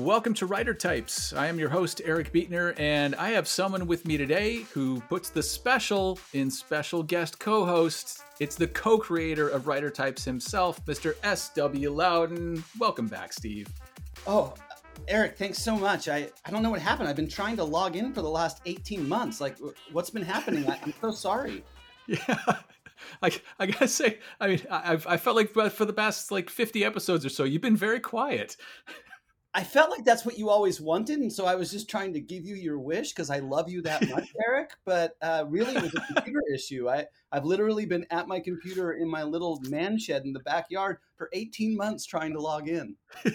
Welcome to Writer Types. I am your host, Eric Beetner, and I have someone with me today who puts the special in special guest co host. It's the co creator of Writer Types himself, Mr. S.W. Lauden. Welcome back, Steve. Oh, Eric, thanks so much. I, I don't know what happened. I've been trying to log in for the last 18 months. Like, what's been happening? I, I'm so sorry. Yeah. I, I gotta say, I mean, I, I felt like uh, for the past like 50 episodes or so, you've been very quiet. I felt like that's what you always wanted, and so I was just trying to give you your wish because I love you that much, Eric. But uh, really, it was a computer issue. I I've literally been at my computer in my little man shed in the backyard for 18 months trying to log in.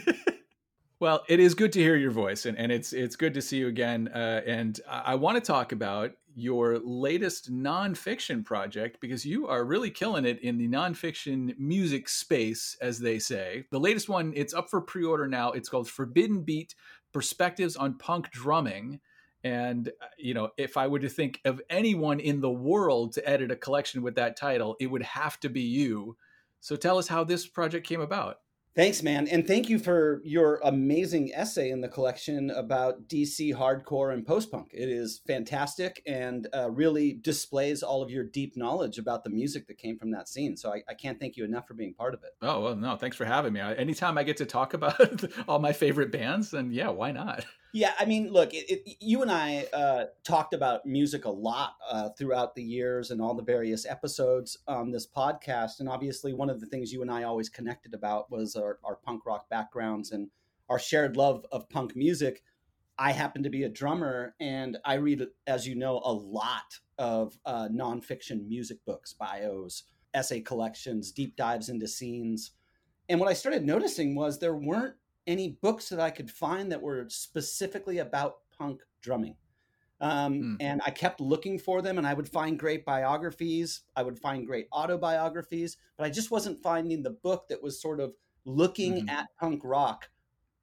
Well, it is good to hear your voice, and, and it's it's good to see you again. Uh, and I, I want to talk about your latest nonfiction project because you are really killing it in the nonfiction music space, as they say. The latest one, it's up for pre-order now. It's called Forbidden Beat: Perspectives on Punk Drumming. And uh, you know, if I were to think of anyone in the world to edit a collection with that title, it would have to be you. So tell us how this project came about. Thanks, man. And thank you for your amazing essay in the collection about DC hardcore and post punk. It is fantastic and uh, really displays all of your deep knowledge about the music that came from that scene. So I, I, can't thank you enough for being part of it. Oh, well, no, thanks for having me. anytime I get to talk about all my favorite bands, then yeah, why not? Yeah, I mean, look, it, it, you and I uh, talked about music a lot uh, throughout the years and all the various episodes on this podcast. And obviously, one of the things you and I always connected about was our, our punk rock backgrounds and our shared love of punk music. I happen to be a drummer, and I read, as you know, a lot of uh, nonfiction music books, bios, essay collections, deep dives into scenes. And what I started noticing was there weren't any books that I could find that were specifically about punk drumming. Um, mm. And I kept looking for them, and I would find great biographies. I would find great autobiographies, but I just wasn't finding the book that was sort of looking mm-hmm. at punk rock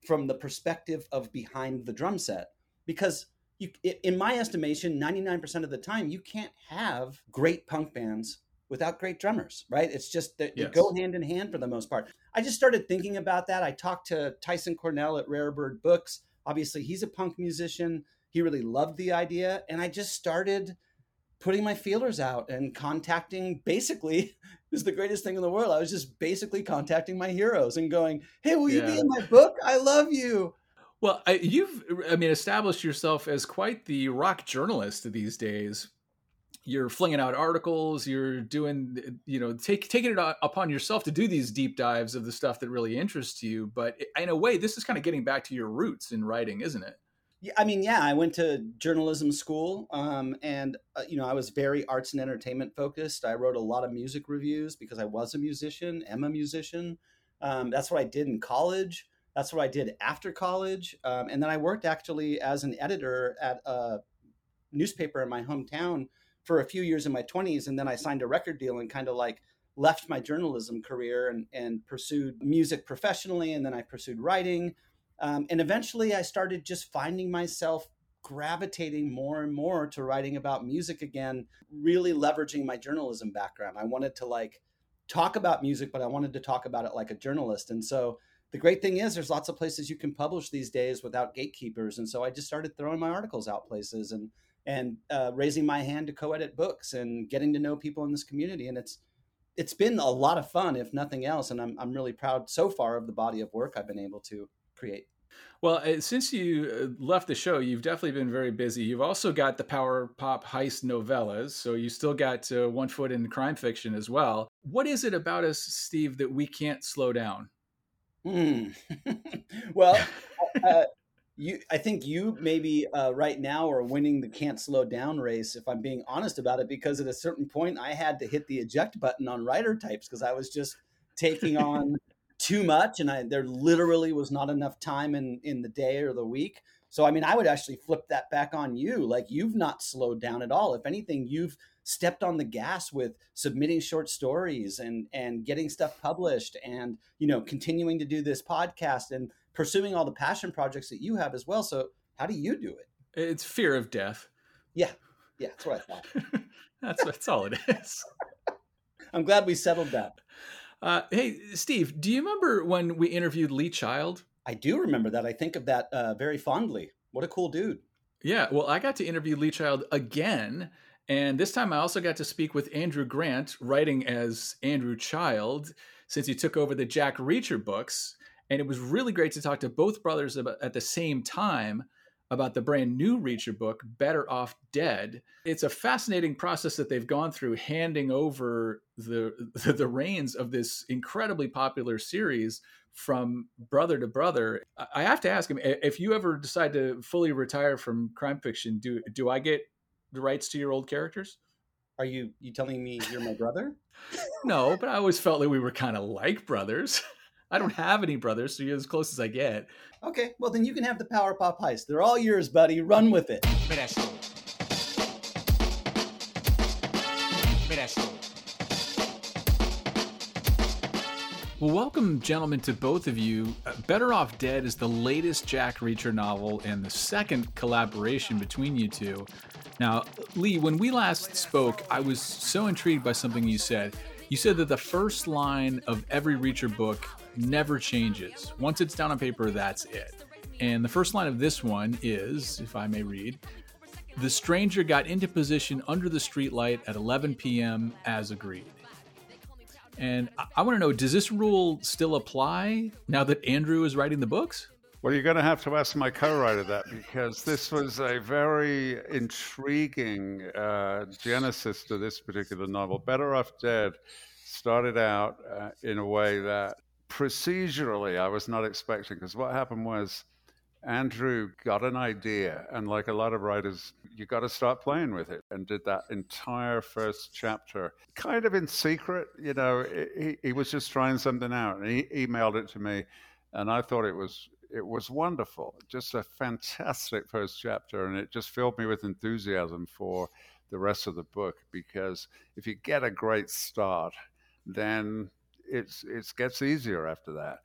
from the perspective of behind the drum set. Because you, in my estimation, 99% of the time, you can't have great punk bands without great drummers, right? It's just that yes. they go hand in hand for the most part. I just started thinking about that. I talked to Tyson Cornell at Rare Bird Books. Obviously, he's a punk musician. He really loved the idea. And I just started putting my feelers out and contacting basically is the greatest thing in the world. I was just basically contacting my heroes and going, "Hey, will yeah. you be in my book? I love you." Well, I, you've, I mean, established yourself as quite the rock journalist these days you're flinging out articles you're doing you know take, taking it upon yourself to do these deep dives of the stuff that really interests you but in a way this is kind of getting back to your roots in writing isn't it yeah, I mean, yeah, I went to journalism school, um, and uh, you know, I was very arts and entertainment focused. I wrote a lot of music reviews because I was a musician, am a musician. Um, that's what I did in college. That's what I did after college, um, and then I worked actually as an editor at a newspaper in my hometown for a few years in my 20s and then I signed a record deal and kind of like left my journalism career and, and pursued music professionally and then I pursued writing. Um, and eventually I started just finding myself gravitating more and more to writing about music again really leveraging my journalism background. I wanted to like talk about music but I wanted to talk about it like a journalist. And so the great thing is there's lots of places you can publish these days without gatekeepers. And so I just started throwing my articles out places and and uh, raising my hand to co-edit books and getting to know people in this community and it's it's been a lot of fun if nothing else and i'm, I'm really proud so far of the body of work i've been able to create. Well uh, since you uh, left the show you've definitely been very busy. You've also got the power pop heist novellas so you still got uh, one foot in crime fiction as well. What is it about us steve that we can't slow down? Mm. well uh, you i think you maybe uh, right now are winning the can't slow down race if i'm being honest about it because at a certain point i had to hit the eject button on writer types because i was just taking on too much, and I, there literally was not enough time in in the day or the week. So I mean, I would actually flip that back on you. Like you've not slowed down at all. If anything, you've stepped on the gas with submitting short stories and and getting stuff published and you know continuing to do this podcast and pursuing all the passion projects that you have as well. So how do you do it? It's fear of death. Yeah, yeah, that's what I thought. that's that's all it is. I'm glad we settled that. Uh, hey, Steve, do you remember when we interviewed Lee Child? I do remember that. I think of that uh, very fondly. What a cool dude. Yeah, well, I got to interview Lee Child again. And this time I also got to speak with Andrew Grant, writing as Andrew Child, since he took over the Jack Reacher books. And it was really great to talk to both brothers at the same time about the brand new Reacher book, Better Off Dead. It's a fascinating process that they've gone through, handing over the the reins of this incredibly popular series from brother to brother. I have to ask him if you ever decide to fully retire from crime fiction, do do I get the rights to your old characters? Are you you telling me you're my brother? no, but I always felt like we were kind of like brothers. I don't have any brothers, so you're as close as I get. Okay, well then you can have the Power Pop Heist. They're all yours, buddy. Run with it. Well, welcome, gentlemen, to both of you. Uh, Better Off Dead is the latest Jack Reacher novel and the second collaboration between you two. Now, Lee, when we last spoke, I was so intrigued by something you said. You said that the first line of every Reacher book never changes. Once it's down on paper, that's it. And the first line of this one is, if I may read, the stranger got into position under the streetlight at 11 p.m. as agreed. And I, want to know does this rule still apply now that Andrew is writing the books? Well, you're going to have to ask my co-writer that because this was a very intriguing uh, genesis to this particular novel. Better Off Dead started out uh, in a way that procedurally I was not expecting because what happened was Andrew got an idea, and like a lot of writers, you got to start playing with it, and did that entire first chapter kind of in secret. You know, he, he was just trying something out, and he emailed it to me, and I thought it was it was wonderful, just a fantastic first chapter, and it just filled me with enthusiasm for the rest of the book because if you get a great start, then it's it gets easier after that.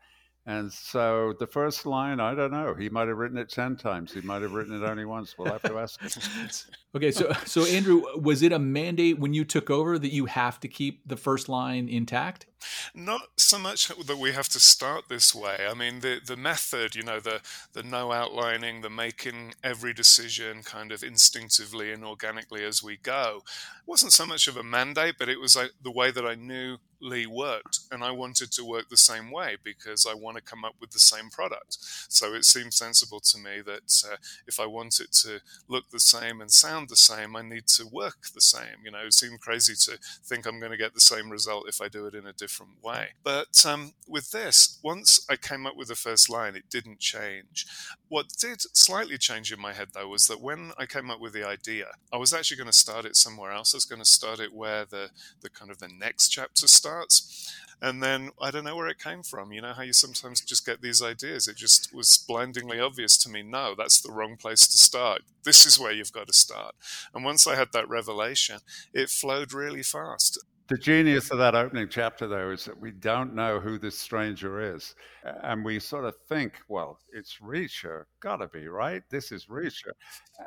And so the first line, I don't know. He might have written it ten times. He might have written it only once. We'll have to ask him. okay, so so Andrew, was it a mandate when you took over that you have to keep the first line intact? Not so much that we have to start this way. I mean, the the method, you know, the the no outlining, the making every decision kind of instinctively and organically as we go, wasn't so much of a mandate, but it was like the way that I knew Lee worked, and I wanted to work the same way because I want to come up with the same product. So it seemed sensible to me that uh, if I want it to look the same and sound the same, I need to work the same. You know, it seemed crazy to think I'm going to get the same result if I do it in a different way. But um, with this, once I came up with the first line, it didn't change. What did slightly change in my head though was that when I came up with the idea, I was actually going to start it somewhere else. I was going to start it where the the kind of the next chapter starts. And then I don't know where it came from. You know how you sometimes just get these ideas. It just was blindingly obvious to me no, that's the wrong place to start. This is where you've got to start. And once I had that revelation, it flowed really fast. The genius of that opening chapter, though, is that we don't know who this stranger is. And we sort of think, well, it's Reacher. Gotta be, right? This is Reacher.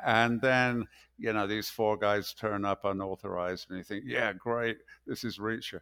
And then, you know, these four guys turn up unauthorized, and you think, yeah, great, this is Reacher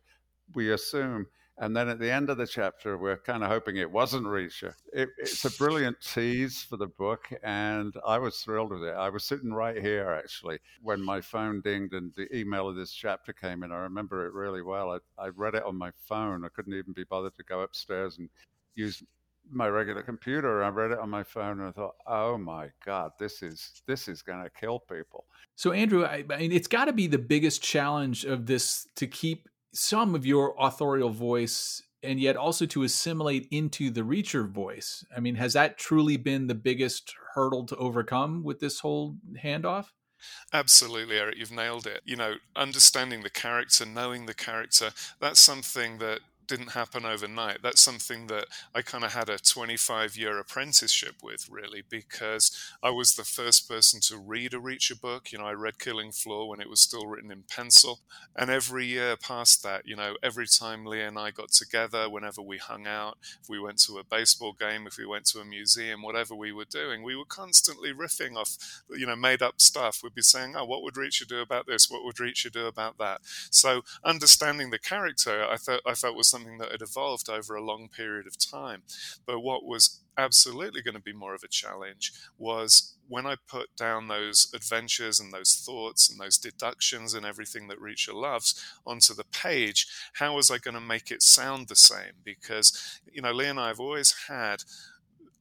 we assume. And then at the end of the chapter, we're kind of hoping it wasn't Reacher. It, it's a brilliant tease for the book, and I was thrilled with it. I was sitting right here, actually, when my phone dinged and the email of this chapter came in. I remember it really well. I, I read it on my phone. I couldn't even be bothered to go upstairs and use my regular computer. I read it on my phone, and I thought, "Oh my God, this is this is going to kill people." So, Andrew, I, I mean, it's got to be the biggest challenge of this to keep some of your authorial voice and yet also to assimilate into the reacher voice. I mean, has that truly been the biggest hurdle to overcome with this whole handoff? Absolutely, Eric, you've nailed it. You know, understanding the character, knowing the character, that's something that didn't happen overnight. That's something that I kind of had a 25 year apprenticeship with, really, because I was the first person to read a Reacher book. You know, I read Killing Floor when it was still written in pencil. And every year past that, you know, every time Lee and I got together, whenever we hung out, if we went to a baseball game, if we went to a museum, whatever we were doing, we were constantly riffing off, you know, made up stuff. We'd be saying, oh, what would Reacher do about this? What would Reacher do about that? So understanding the character, I thought I felt was something something that had evolved over a long period of time. But what was absolutely going to be more of a challenge was when I put down those adventures and those thoughts and those deductions and everything that Reacher loves onto the page, how was I going to make it sound the same? Because, you know, Lee and I have always had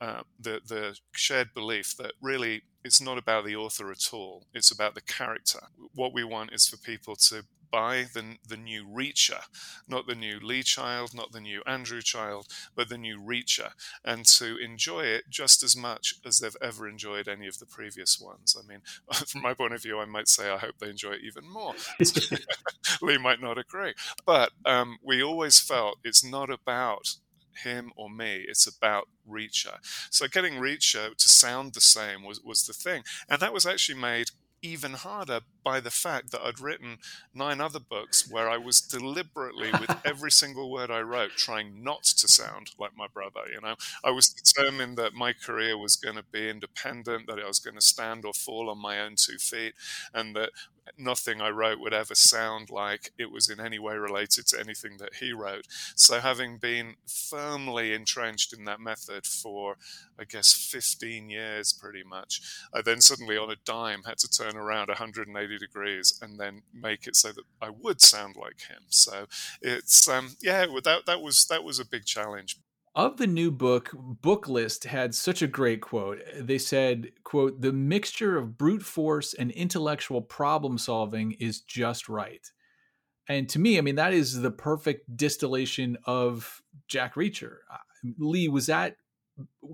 uh, the the shared belief that really it's not about the author at all. It's about the character. What we want is for people to buy the, the new Reacher, not the new Lee Child, not the new Andrew Child, but the new Reacher, and to enjoy it just as much as they've ever enjoyed any of the previous ones. I mean, from my point of view, I might say I hope they enjoy it even more. Lee might not agree, but um, we always felt it's not about him or me. It's about Reacher. So getting Reacher to sound the same was, was the thing. And that was actually made even harder by the fact that I'd written nine other books where I was deliberately, with every single word I wrote, trying not to sound like my brother. You know, I was determined that my career was going to be independent, that I was going to stand or fall on my own two feet, and that nothing I wrote would ever sound like it was in any way related to anything that he wrote. So, having been firmly entrenched in that method for, I guess, 15 years pretty much, I then suddenly on a dime had to turn around 180 degrees and then make it so that I would sound like him. So it's um, yeah, that that was that was a big challenge. Of the new book, Booklist had such a great quote. They said, quote, the mixture of brute force and intellectual problem solving is just right. And to me, I mean, that is the perfect distillation of Jack Reacher. Uh, Lee, was that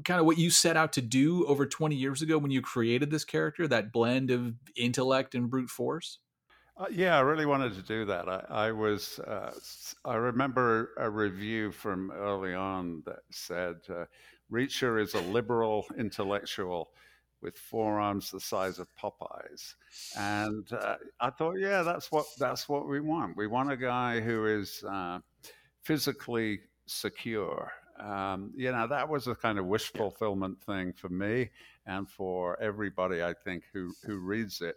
kind of what you set out to do over 20 years ago when you created this character, that blend of intellect and brute force? Uh, yeah, I really wanted to do that. I, I was, uh, I remember a review from early on that said, uh, Reacher is a liberal intellectual with forearms the size of Popeyes. And uh, I thought, yeah, that's what, that's what we want. We want a guy who is uh, physically secure um, you know, that was a kind of wish fulfillment thing for me and for everybody, I think, who, who reads it.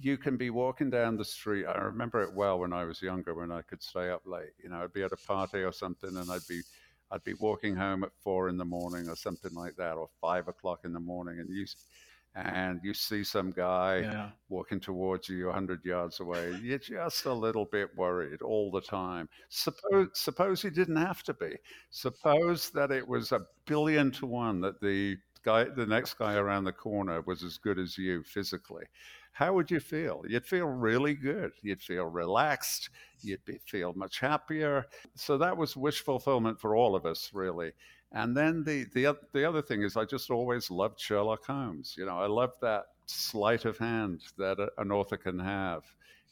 You can be walking down the street. I remember it well when I was younger, when I could stay up late. You know, I'd be at a party or something, and I'd be, I'd be walking home at four in the morning or something like that, or five o'clock in the morning, and you, and you see some guy yeah. walking towards you 100 yards away, you're just a little bit worried all the time. Suppose, suppose you didn't have to be. Suppose that it was a billion to one that the guy, the next guy around the corner was as good as you physically. How would you feel? You'd feel really good. You'd feel relaxed. You'd be, feel much happier. So that was wish fulfillment for all of us, really. And then the, the, the other thing is, I just always loved Sherlock Holmes. You know, I love that sleight of hand that a, an author can have.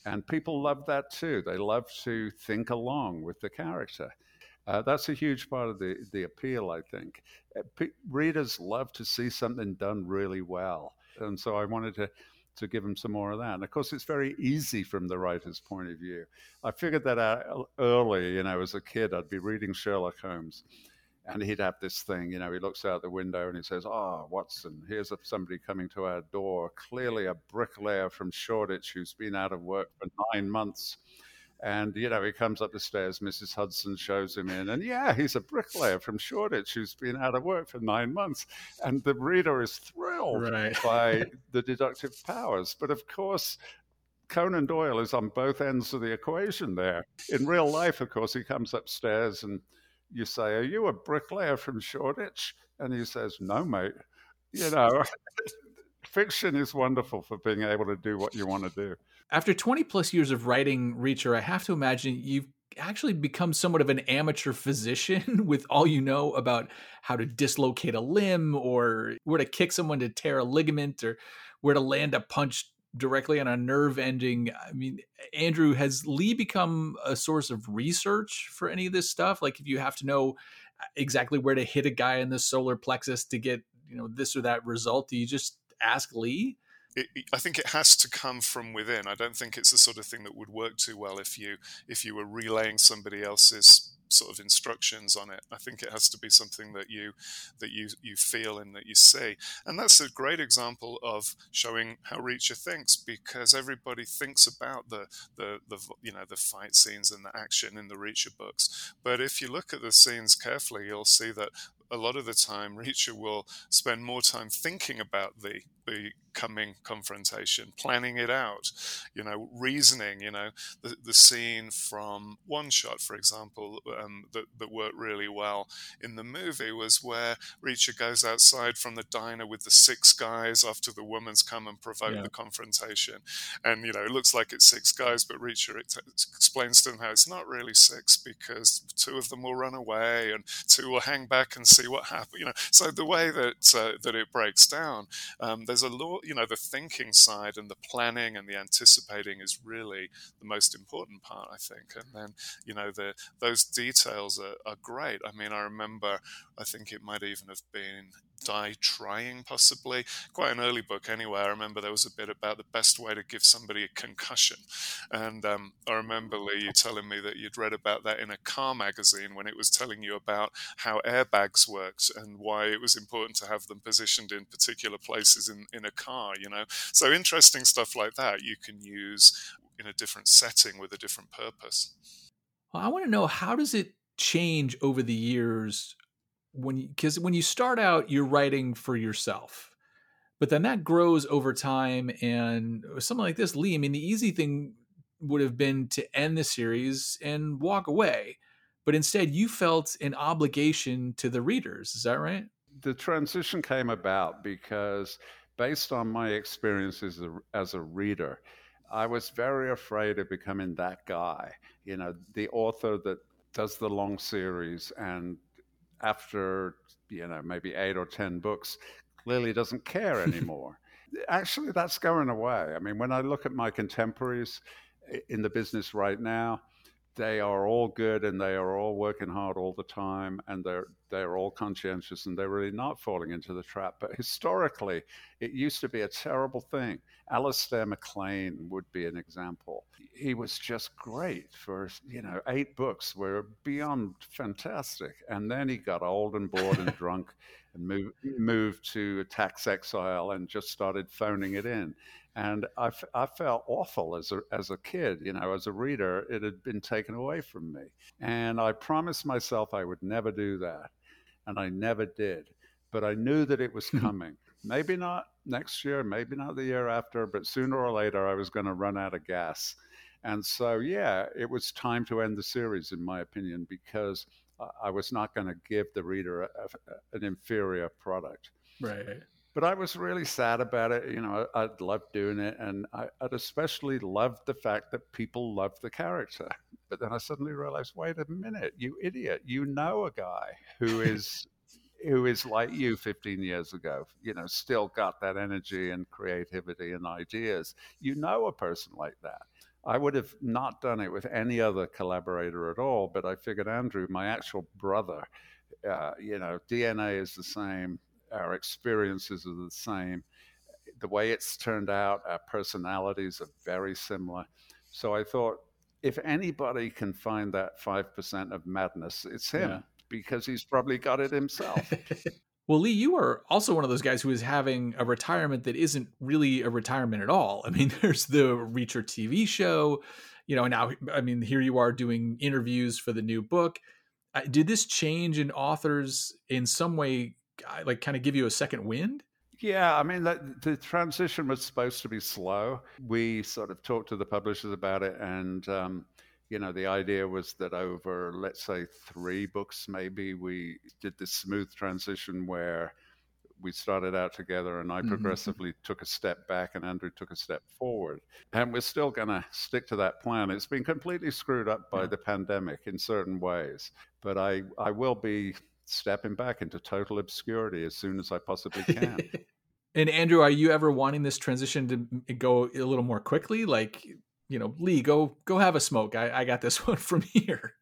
And people love that too. They love to think along with the character. Uh, that's a huge part of the, the appeal, I think. Uh, P- readers love to see something done really well. And so I wanted to, to give them some more of that. And of course, it's very easy from the writer's point of view. I figured that out early, you know, as a kid, I'd be reading Sherlock Holmes and he'd have this thing, you know, he looks out the window and he says, Oh, Watson, here's somebody coming to our door, clearly a bricklayer from Shoreditch who's been out of work for nine months. And, you know, he comes up the stairs, Mrs. Hudson shows him in, and yeah, he's a bricklayer from Shoreditch who's been out of work for nine months. And the reader is thrilled right. by the deductive powers. But of course, Conan Doyle is on both ends of the equation there. In real life, of course, he comes upstairs and you say, Are you a bricklayer from Shoreditch? And he says, No, mate. You know, fiction is wonderful for being able to do what you want to do. After 20 plus years of writing Reacher, I have to imagine you've actually become somewhat of an amateur physician with all you know about how to dislocate a limb or where to kick someone to tear a ligament or where to land a punch directly on a nerve ending. I mean, Andrew, has Lee become a source of research for any of this stuff? Like, if you have to know uh, exactly where to hit a guy in the solar plexus to get you know this or that result, do you just ask Lee? It, I think it has to come from within. I don't think it's the sort of thing that would work too well if you if you were relaying somebody else's sort of instructions on it. I think it has to be something that you that you you feel and that you see, and that's a great example of showing how Reacher thinks because everybody thinks about the the the you know the fight scenes and the action in the Reacher books, but if you look at the scenes carefully, you'll see that a lot of the time Reacher will spend more time thinking about the the coming confrontation, planning it out, you know, reasoning, you know, the, the scene from One Shot, for example, um, that, that worked really well in the movie was where Reacher goes outside from the diner with the six guys after the woman's come and provoked yeah. the confrontation. And, you know, it looks like it's six guys, but Reacher it, it explains to them how it's not really six because two of them will run away and two will hang back and see what happens, you know. So the way that, uh, that it breaks down, um, there's a lot, you know, the thinking side and the planning and the anticipating is really the most important part, I think. And then, you know, the those details are, are great. I mean, I remember, I think it might even have been die trying, possibly. Quite an early book, anyway. I remember there was a bit about the best way to give somebody a concussion. And um, I remember, Lee, you telling me that you'd read about that in a car magazine when it was telling you about how airbags worked and why it was important to have them positioned in particular places in, in a car, you know? So interesting stuff like that you can use in a different setting with a different purpose. Well, I want to know how does it change over the years when because when you start out you're writing for yourself but then that grows over time and uh, something like this lee i mean the easy thing would have been to end the series and walk away but instead you felt an obligation to the readers is that right? The transition came about because based on my experiences as a, as a reader i was very afraid of becoming that guy you know the author that does the long series and after you know maybe eight or ten books clearly doesn't care anymore. Actually that's going away. I mean when i look at my contemporaries in the business right now they are all good and they are all working hard all the time and they're they're all conscientious and they're really not falling into the trap. But historically, it used to be a terrible thing. Alistair MacLean would be an example. He was just great for you know eight books were beyond fantastic, and then he got old and bored and drunk and moved moved to tax exile and just started phoning it in and I, f- I felt awful as a, as a kid you know as a reader it had been taken away from me. And i promised myself i would never do that and i never did. But i knew that it was coming. Maybe not next year maybe not the year after but sooner or later i was going to run out of gas. And so yeah it was time to end the series in my opinion because i was not going to give the reader a, a, an inferior product. Right but I was really sad about it. You know, I, would loved doing it, and I, would especially loved the fact that people loved the character. But then I suddenly realized, wait a minute, you idiot! You know a guy who is who is like you 15 years ago. You know, still got that energy and creativity and ideas. You know a person like that. I would have not done it with any other collaborator at all. But I figured Andrew, my actual brother, uh, you know, DNA is the same our experiences are the same. The way it's turned out, our personalities are very similar. So I thought, if anybody can find that 5% of madness, it's him yeah. because he's probably got it himself. well, Lee, you are also one of those guys who is having a retirement that isn't really a retirement at all. I mean, there's the Reacher TV show, you know, now, I mean, here you are doing interviews for the new book. Uh, did this change in authors in some way like kind of give you a second wind? Yeah, I mean, the, the transition was supposed to be slow. We sort of talked to the publishers about it, and um, you know, the idea was that over, let's say, three books, maybe we did this smooth transition where we started out together, and I mm-hmm. progressively mm-hmm. took a step back, and Andrew took a step forward. And we're still going to stick to that plan. It's been completely screwed up by yeah. the pandemic in certain ways, but I I will be stepping back into total obscurity as soon as I possibly can. And Andrew, are you ever wanting this transition to go a little more quickly? Like, you know, Lee, go go have a smoke. I, I got this one from here.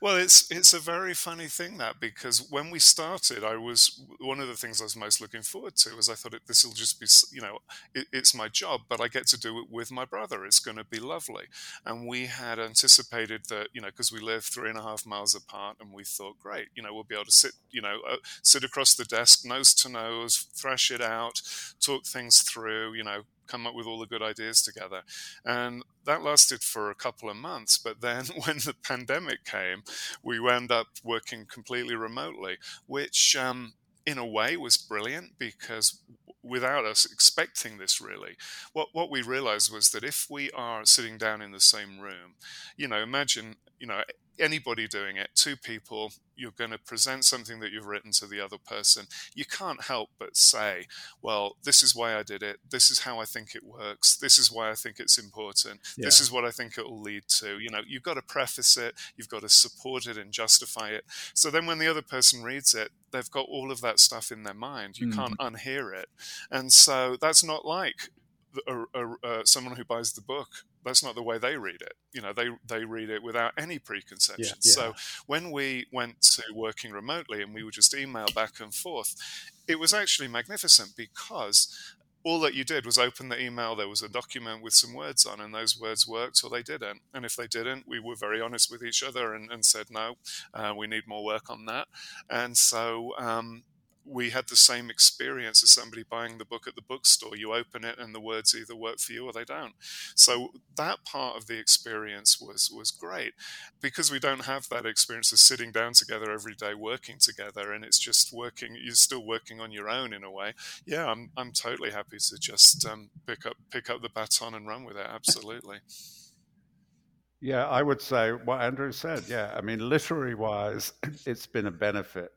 Well, it's it's a very funny thing that because when we started, I was one of the things I was most looking forward to was I thought this will just be you know it, it's my job, but I get to do it with my brother. It's going to be lovely, and we had anticipated that you know because we live three and a half miles apart, and we thought great, you know we'll be able to sit you know uh, sit across the desk, nose to nose, thrash it out, talk things through, you know come up with all the good ideas together. And that lasted for a couple of months. But then when the pandemic came, we wound up working completely remotely, which um, in a way was brilliant because without us expecting this really what what we realized was that if we are sitting down in the same room you know imagine you know anybody doing it, two people, you're going to present something that you've written to the other person. You can't help but say, well, this is why I did it. This is how I think it works. This is why I think it's important. Yeah. This is what I think it will lead to. You know, you've got to preface it, you've got to support it and justify it. So then when the other person reads it, they've got all of that stuff in their mind. You mm. can't unhear it. And so that's not like a, a, uh, someone who buys the book. That's not the way they read it. You know they they read it without any preconceptions. Yeah, yeah. so when we went to working remotely and we would just email back and forth it was actually magnificent because all that you did was open the email. There was a document with some words on and those words worked or they didn't. And if they didn't we were very honest with each other and, and said no uh, we need more work on that. And so um, we had the same experience as somebody buying the book at the bookstore. You open it and the words either work for you or they don't. So that part of the experience was was great because we don't have that experience of sitting down together every day working together and it's just working you're still working on your own in a way. Yeah, I'm I'm totally happy to just um, pick up pick up the baton and run with it. Absolutely. Yeah, I would say what Andrew said. Yeah, I mean, literary wise, it's been a benefit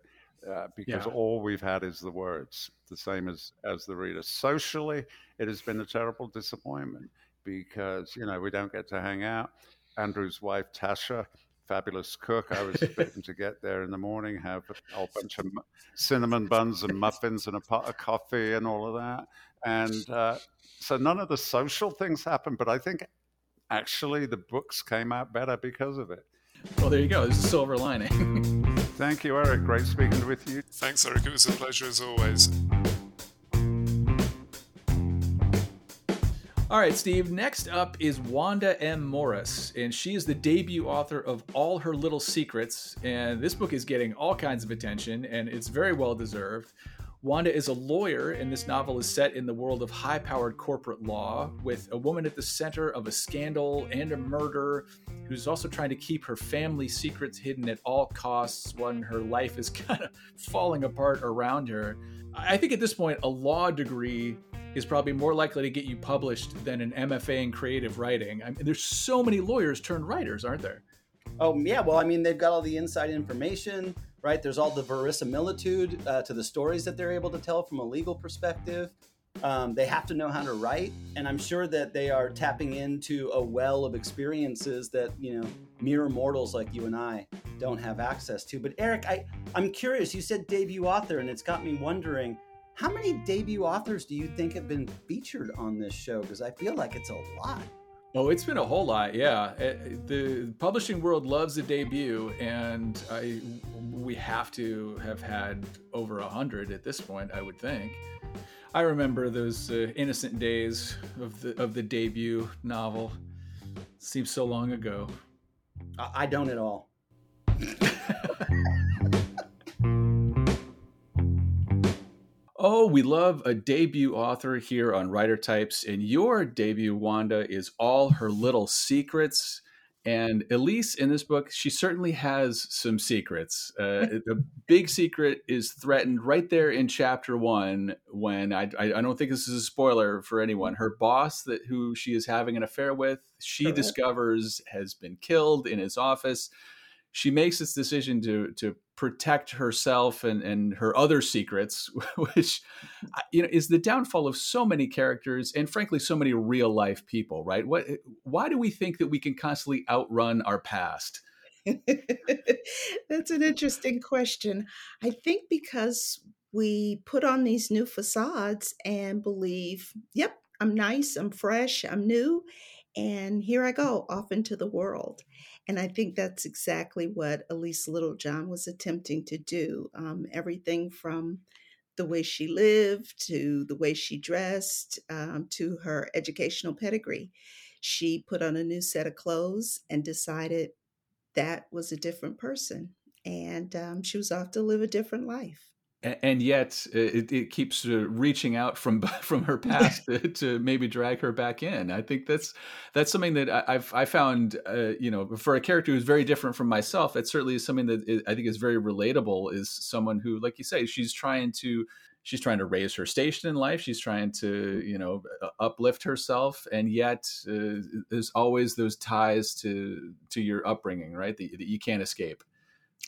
uh, because yeah. all we've had is the words, the same as as the reader. Socially, it has been a terrible disappointment because you know we don't get to hang out. Andrew's wife Tasha, fabulous cook. I was expecting to get there in the morning, have a whole bunch of cinnamon buns and muffins and a pot of coffee and all of that, and uh, so none of the social things happened. But I think actually the books came out better because of it. Well, there you go. There's a silver lining. Mm. Thank you, Eric. Great speaking with you. Thanks, Eric. It was a pleasure as always. All right, Steve. Next up is Wanda M. Morris, and she is the debut author of All Her Little Secrets. And this book is getting all kinds of attention, and it's very well deserved. Wanda is a lawyer, and this novel is set in the world of high powered corporate law with a woman at the center of a scandal and a murder who's also trying to keep her family secrets hidden at all costs when her life is kind of falling apart around her. I think at this point, a law degree is probably more likely to get you published than an MFA in creative writing. I mean, there's so many lawyers turned writers, aren't there? Oh, yeah. Well, I mean, they've got all the inside information right? There's all the verisimilitude uh, to the stories that they're able to tell from a legal perspective. Um, they have to know how to write, and I'm sure that they are tapping into a well of experiences that you know mere mortals like you and I don't have access to. But Eric, I I'm curious. You said debut author, and it's got me wondering. How many debut authors do you think have been featured on this show? Because I feel like it's a lot. Oh, it's been a whole lot, yeah. Eh, the publishing world loves a debut, and I we have to have had over a hundred at this point, I would think. I remember those uh, innocent days of the of the debut novel. Seems so long ago. I don't at all. oh, we love a debut author here on Writer Types, and your debut, Wanda, is all her little secrets. And Elise in this book, she certainly has some secrets. Uh, the big secret is threatened right there in chapter one. When I, I, I, don't think this is a spoiler for anyone. Her boss, that who she is having an affair with, she sure. discovers has been killed in his office. She makes this decision to to protect herself and, and her other secrets, which you know is the downfall of so many characters and frankly so many real life people, right? What why do we think that we can constantly outrun our past? That's an interesting question. I think because we put on these new facades and believe, yep, I'm nice, I'm fresh, I'm new, and here I go off into the world. And I think that's exactly what Elise Littlejohn was attempting to do. Um, everything from the way she lived to the way she dressed um, to her educational pedigree. She put on a new set of clothes and decided that was a different person. And um, she was off to live a different life and yet it, it keeps uh, reaching out from from her past to, to, maybe drag her back in. I think that's that's something that I've I found uh, you know for a character who's very different from myself. It certainly is something that I think is very relatable. Is someone who, like you say, she's trying to she's trying to raise her station in life. She's trying to you know uplift herself, and yet uh, there's always those ties to to your upbringing, right? That, that you can't escape.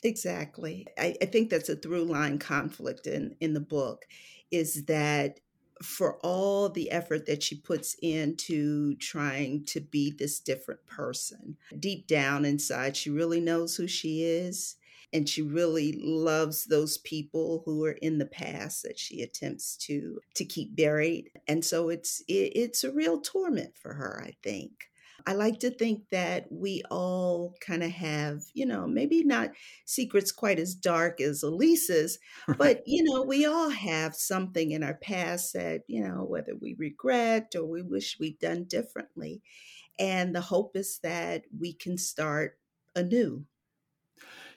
Exactly. I, I think that's a through line conflict in, in the book is that for all the effort that she puts into trying to be this different person, deep down inside, she really knows who she is. And she really loves those people who are in the past that she attempts to to keep buried. And so it's it, it's a real torment for her, I think. I like to think that we all kind of have, you know, maybe not secrets quite as dark as Elise's, right. but, you know, we all have something in our past that, you know, whether we regret or we wish we'd done differently. And the hope is that we can start anew.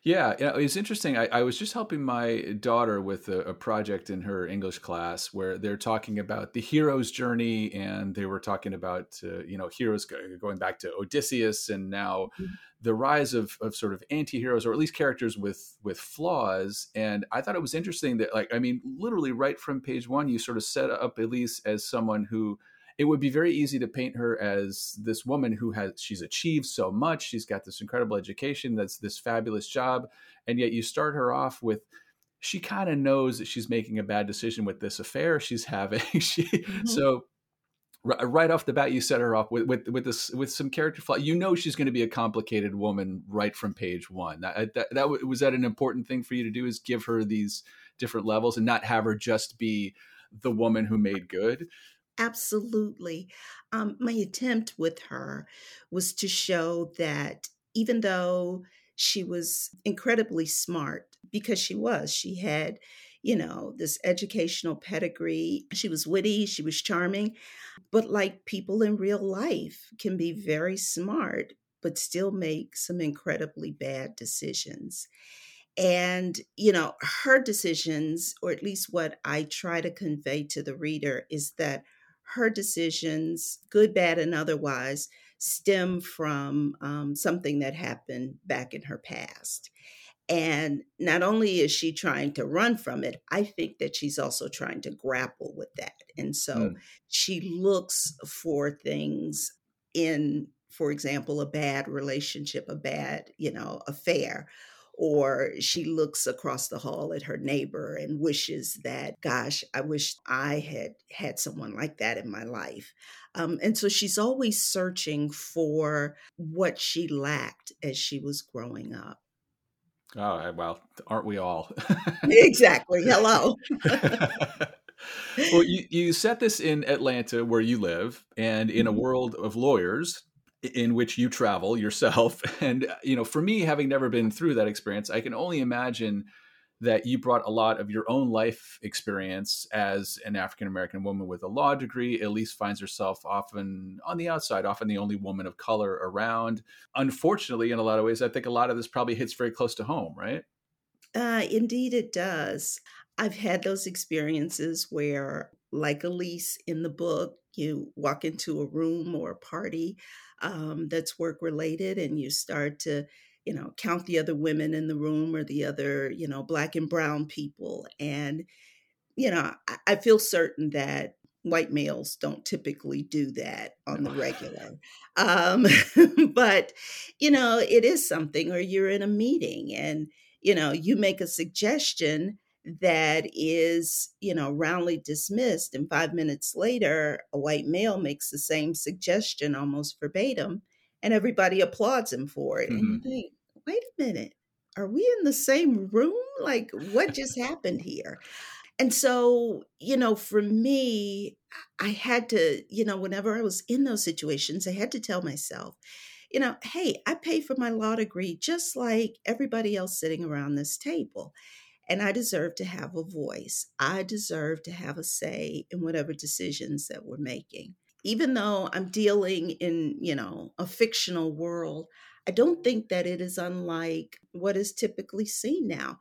Yeah, it's interesting. I, I, was just helping my daughter with a, a, project in her English class where they're talking about the hero's journey, and they were talking about uh, you know heroes going back to Odysseus, and now mm-hmm. the rise of of sort of anti-heroes, or at least characters with with flaws. And I thought it was interesting that, like, I mean, literally right from page one, you sort of set up Elise as someone who it would be very easy to paint her as this woman who has she's achieved so much she's got this incredible education that's this fabulous job and yet you start her off with she kind of knows that she's making a bad decision with this affair she's having. She mm-hmm. so right off the bat you set her off with with, with this with some character flaw. You know she's going to be a complicated woman right from page one. That, that, that was that an important thing for you to do is give her these different levels and not have her just be the woman who made good Absolutely. Um, my attempt with her was to show that even though she was incredibly smart, because she was, she had, you know, this educational pedigree, she was witty, she was charming, but like people in real life can be very smart, but still make some incredibly bad decisions. And, you know, her decisions, or at least what I try to convey to the reader, is that her decisions, good, bad, and otherwise, stem from um, something that happened back in her past. And not only is she trying to run from it, I think that she's also trying to grapple with that. And so mm. she looks for things in, for example, a bad relationship, a bad, you know, affair, or she looks across the hall at her neighbor and wishes that, gosh, I wish I had had someone like that in my life. Um, and so she's always searching for what she lacked as she was growing up. Oh, well, aren't we all? exactly. Hello. well, you, you set this in Atlanta where you live and in a mm-hmm. world of lawyers in which you travel yourself. And you know for me having never been through that experience i can only imagine that you brought a lot of your own life experience as an african american woman with a law degree elise finds herself often on the outside often the only woman of color around. Unfortunately in a lot of ways i think a lot of this probably hits very close to home right? Uh, indeed it does. I've had those experiences where like elise in the book you walk into a room or a party um, that's work related and you start to you know count the other women in the room or the other you know black and brown people and you know I, I feel certain that white males don't typically do that on the regular um, but you know it is something or you're in a meeting and you know you make a suggestion that is, you know, roundly dismissed. And five minutes later, a white male makes the same suggestion almost verbatim, and everybody applauds him for it. Mm-hmm. And you mm-hmm. think, wait a minute, are we in the same room? Like, what just happened here? And so, you know, for me, I had to, you know, whenever I was in those situations, I had to tell myself, you know, hey, I pay for my law degree just like everybody else sitting around this table. And I deserve to have a voice. I deserve to have a say in whatever decisions that we're making. Even though I'm dealing in, you know, a fictional world, I don't think that it is unlike what is typically seen now.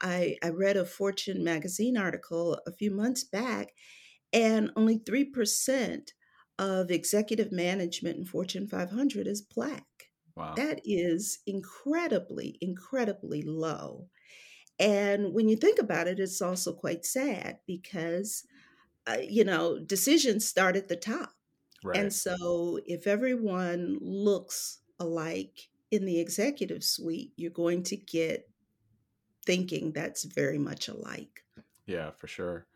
I, I read a Fortune magazine article a few months back, and only 3% of executive management in Fortune 500 is Black. Wow. That is incredibly, incredibly low. And when you think about it, it's also quite sad because, uh, you know, decisions start at the top. Right. And so if everyone looks alike in the executive suite, you're going to get thinking that's very much alike. Yeah, for sure.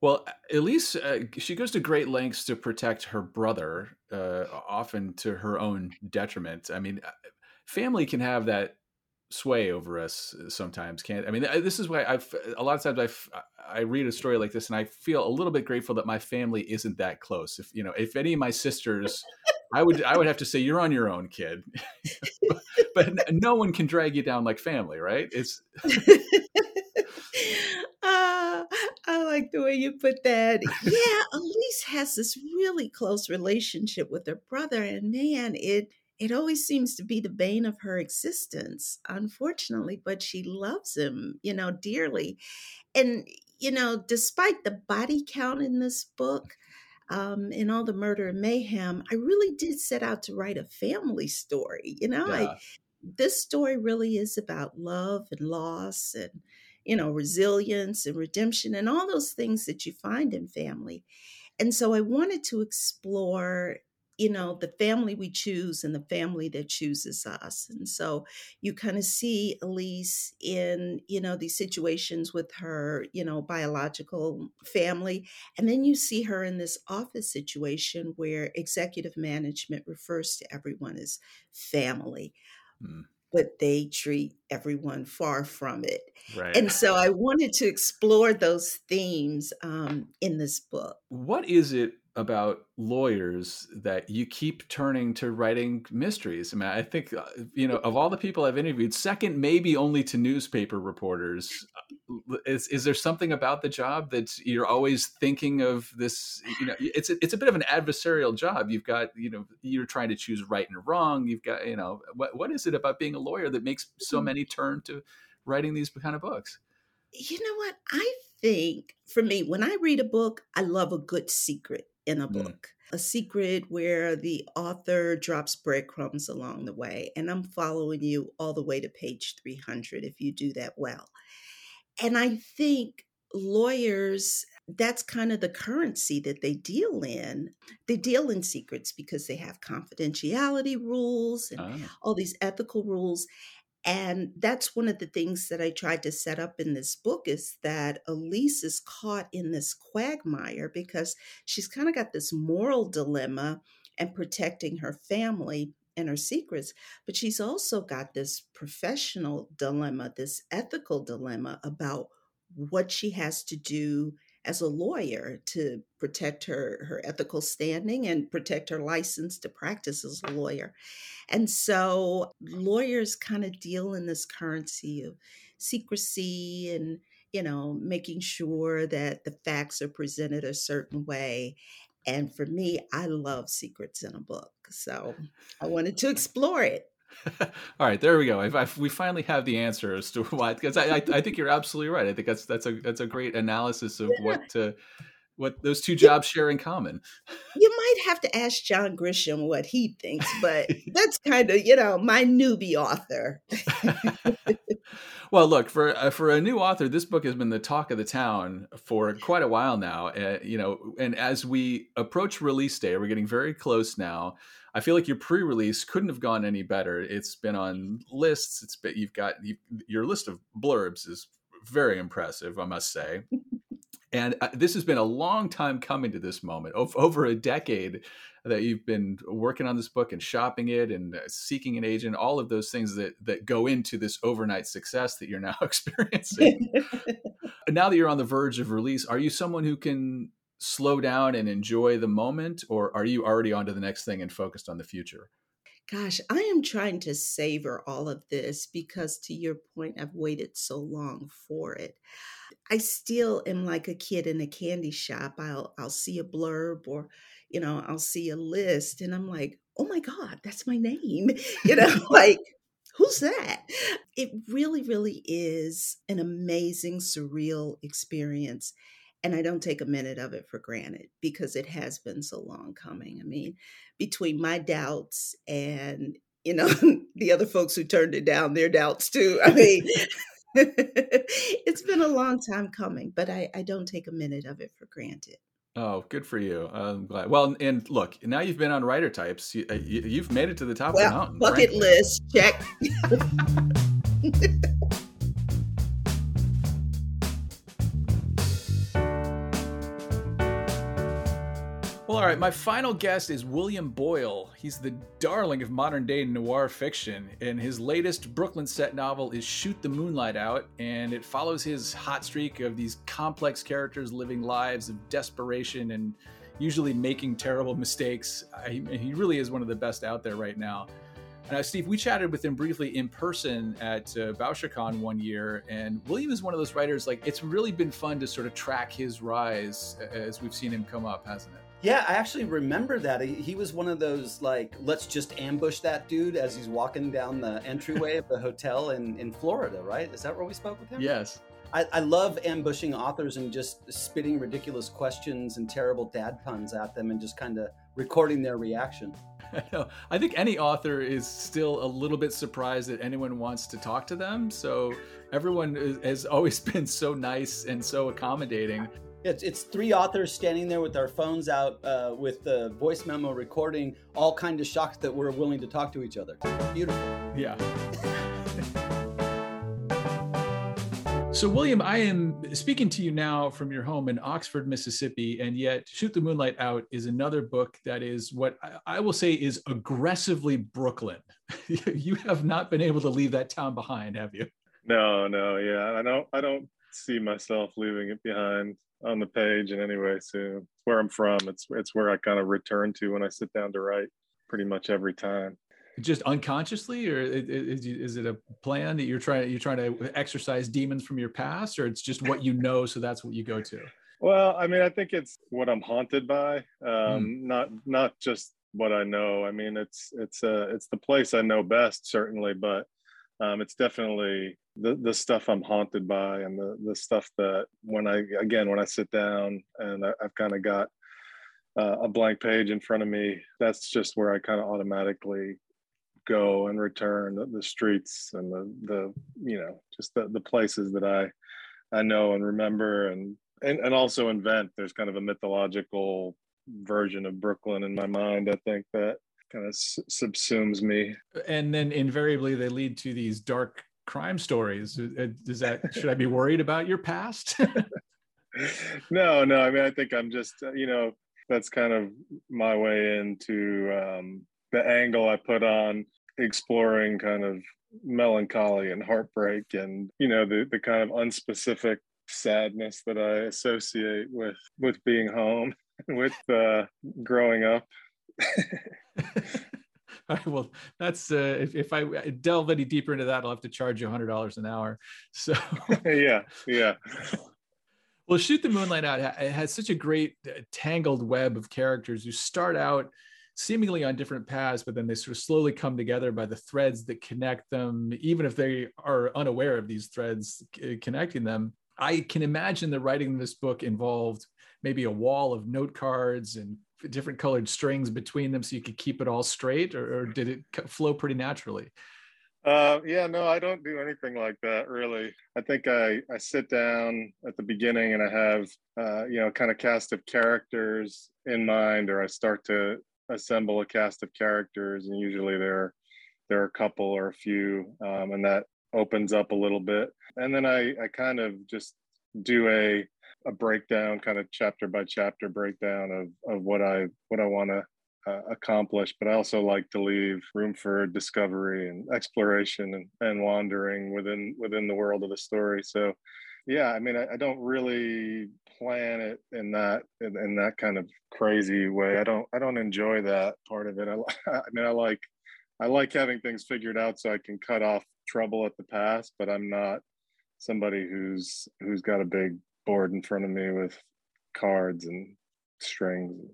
Well, Elise, uh, she goes to great lengths to protect her brother, uh, often to her own detriment. I mean, uh, family can have that sway over us uh, sometimes can't i mean this is why i've a lot of times i i read a story like this and i feel a little bit grateful that my family isn't that close. If you know if any of my sisters i would i would have to say you're on your own kid. But, but no one can drag you down like family right? It's uh, I like the way you put that. Yeah, Elise has this really close relationship with her brother, and man, it it always seems to be the bane of her existence, unfortunately, but she loves him, you know, dearly. And, you know, despite the body count in this book, um, in all the murder and mayhem, I really did set out to write a family story. You know, yeah. I, this story really is about love and loss and, you know, resilience and redemption and all those things that you find in family. And so I wanted to explore you know the family we choose and the family that chooses us and so you kind of see elise in you know these situations with her you know biological family and then you see her in this office situation where executive management refers to everyone as family mm. but they treat everyone far from it right and so i wanted to explore those themes um, in this book what is it about lawyers that you keep turning to writing mysteries. I mean, I think uh, you know of all the people I've interviewed, second maybe only to newspaper reporters. Uh, is is there something about the job that you're always thinking of this? You know, it's a, it's a bit of an adversarial job. You've got you know you're trying to choose right and wrong. You've got you know what what is it about being a lawyer that makes so mm-hmm. many turn to writing these kind of books? You know what I think for me when I read a book, I love a good secret in a mm. book. Mm. A secret where the author drops breadcrumbs along the way. And I'm following you all the way to page 300 if you do that well. And I think lawyers, that's kind of the currency that they deal in. They deal in secrets because they have confidentiality rules and oh. all these ethical rules. And that's one of the things that I tried to set up in this book is that Elise is caught in this quagmire because she's kind of got this moral dilemma and protecting her family and her secrets, but she's also got this professional dilemma, this ethical dilemma about what she has to do as a lawyer to protect her her ethical standing and protect her license to practice as a lawyer. And so lawyers kind of deal in this currency of secrecy and you know making sure that the facts are presented a certain way and for me i love secrets in a book so i wanted to explore it All right, there we go. We finally have the answer as to why, because I, I, I, think you're absolutely right. I think that's that's a that's a great analysis of yeah. what uh, what those two jobs share in common. You might have to ask John Grisham what he thinks, but that's kind of you know my newbie author. well, look for uh, for a new author, this book has been the talk of the town for quite a while now. Uh, you know, and as we approach release day, we're getting very close now. I feel like your pre-release couldn't have gone any better. It's been on lists. It's been, you've got you, your list of blurbs is very impressive, I must say. and uh, this has been a long time coming to this moment, over a decade that you've been working on this book and shopping it and uh, seeking an agent, all of those things that that go into this overnight success that you're now experiencing. Now that you're on the verge of release, are you someone who can slow down and enjoy the moment, or are you already on to the next thing and focused on the future? Gosh, I am trying to savor all of this because, to your point, I've waited so long for it. I still am like a kid in a candy shop. I'll I'll see a blurb or, you know, I'll see a list, and I'm like, oh my god, that's my name. You know, like who's that? It really, really is an amazing, surreal experience. And I don't take a minute of it for granted because it has been so long coming. I mean, between my doubts and, you know, the other folks who turned it down, their doubts too. I mean, it's been a long time coming, but I, I don't take a minute of it for granted. Oh, good for you! I'm glad. Well, and look, now you've been on writer types. You, have uh, made it to the top well, of the mountain. Bucket frankly. list check. All right. My final guest is William Boyle. He's the darling of modern day noir fiction, and his latest Brooklyn set novel is Shoot the Moonlight Out, and it follows his hot streak of these complex characters living lives of desperation and usually making terrible mistakes. I, he really is one of the best out there right now. Now, Steve, we chatted with him briefly in person at uh, one year, and William is one of those writers. Like, it's really been fun to sort of track his rise as we've seen him come up, hasn't it? Yeah, I actually remember that. He, was one of those like, let's just ambush that dude as he's walking down the entryway of the hotel in in Florida, right? Is that where we spoke with him? Yes. I, I love ambushing authors and just spitting ridiculous questions and terrible dad puns at them and just kind of recording their reaction. I know. I think any author is still a little bit surprised that anyone wants to talk to them. So everyone has always been so nice and so accommodating. It's, it's three authors standing there with our phones out uh, with the voice memo recording, all kind of shocked that we're willing to talk to each other. Beautiful. Yeah. so, William, I am speaking to you now from your home in Oxford, Mississippi, and yet Shoot the Moonlight Out is another book that is what I will say is aggressively Brooklyn. you have not been able to leave that town behind, have you? No, no, yeah. I don't I don't see myself leaving it behind on the page in any way soon. It's where I'm from. It's it's where I kind of return to when I sit down to write pretty much every time. Just unconsciously, or is, is it a plan that you're trying you're trying to exercise demons from your past, or it's just what you know, so that's what you go to? Well, I mean, I think it's what I'm haunted by, um, mm. not not just what I know. I mean, it's it's uh, it's the place I know best, certainly, but um, it's definitely the the stuff I'm haunted by and the the stuff that when I again when I sit down and I, have kind of got uh, a blank page in front of me, that's just where I kind of automatically go and return the, the, streets and the the you know just the the places that I I know and remember and and, and also invent. There's kind of a mythological version of Brooklyn in my mind. I think that kind of subsumes me. And then invariably they lead to these dark crime stories. Uh, does that should I be worried about your past? no, no. I mean, I think I'm just uh, you know that's kind of my way into um, the angle I put on exploring kind of melancholy and heartbreak and you know the the kind of unspecific sadness that I associate with with being home with uh, growing up. well, that's uh, if, if I delve any deeper into that, I'll have to charge you hundred dollars an hour. So yeah, yeah. Well, shoot the moonlight out. It has such a great uh, tangled web of characters who start out seemingly on different paths, but then they sort of slowly come together by the threads that connect them, even if they are unaware of these threads connecting them. I can imagine the writing this book involved maybe a wall of note cards and different colored strings between them so you could keep it all straight or, or did it flow pretty naturally? Uh, yeah no i don't do anything like that really. I think i i sit down at the beginning and i have uh, you know kind of cast of characters in mind or i start to assemble a cast of characters and usually there there are a couple or a few um, and that opens up a little bit. And then i i kind of just do a a breakdown, kind of chapter by chapter breakdown of of what I what I want to uh, accomplish. But I also like to leave room for discovery and exploration and, and wandering within within the world of the story. So yeah, I mean, I, I don't really plan it in that in, in, that kind of crazy way. I don't I don't enjoy that part of it. I, I mean, I like I like having things figured out so I can cut off trouble at the past, but I'm not somebody who's who's got a big board in front of me with cards and strings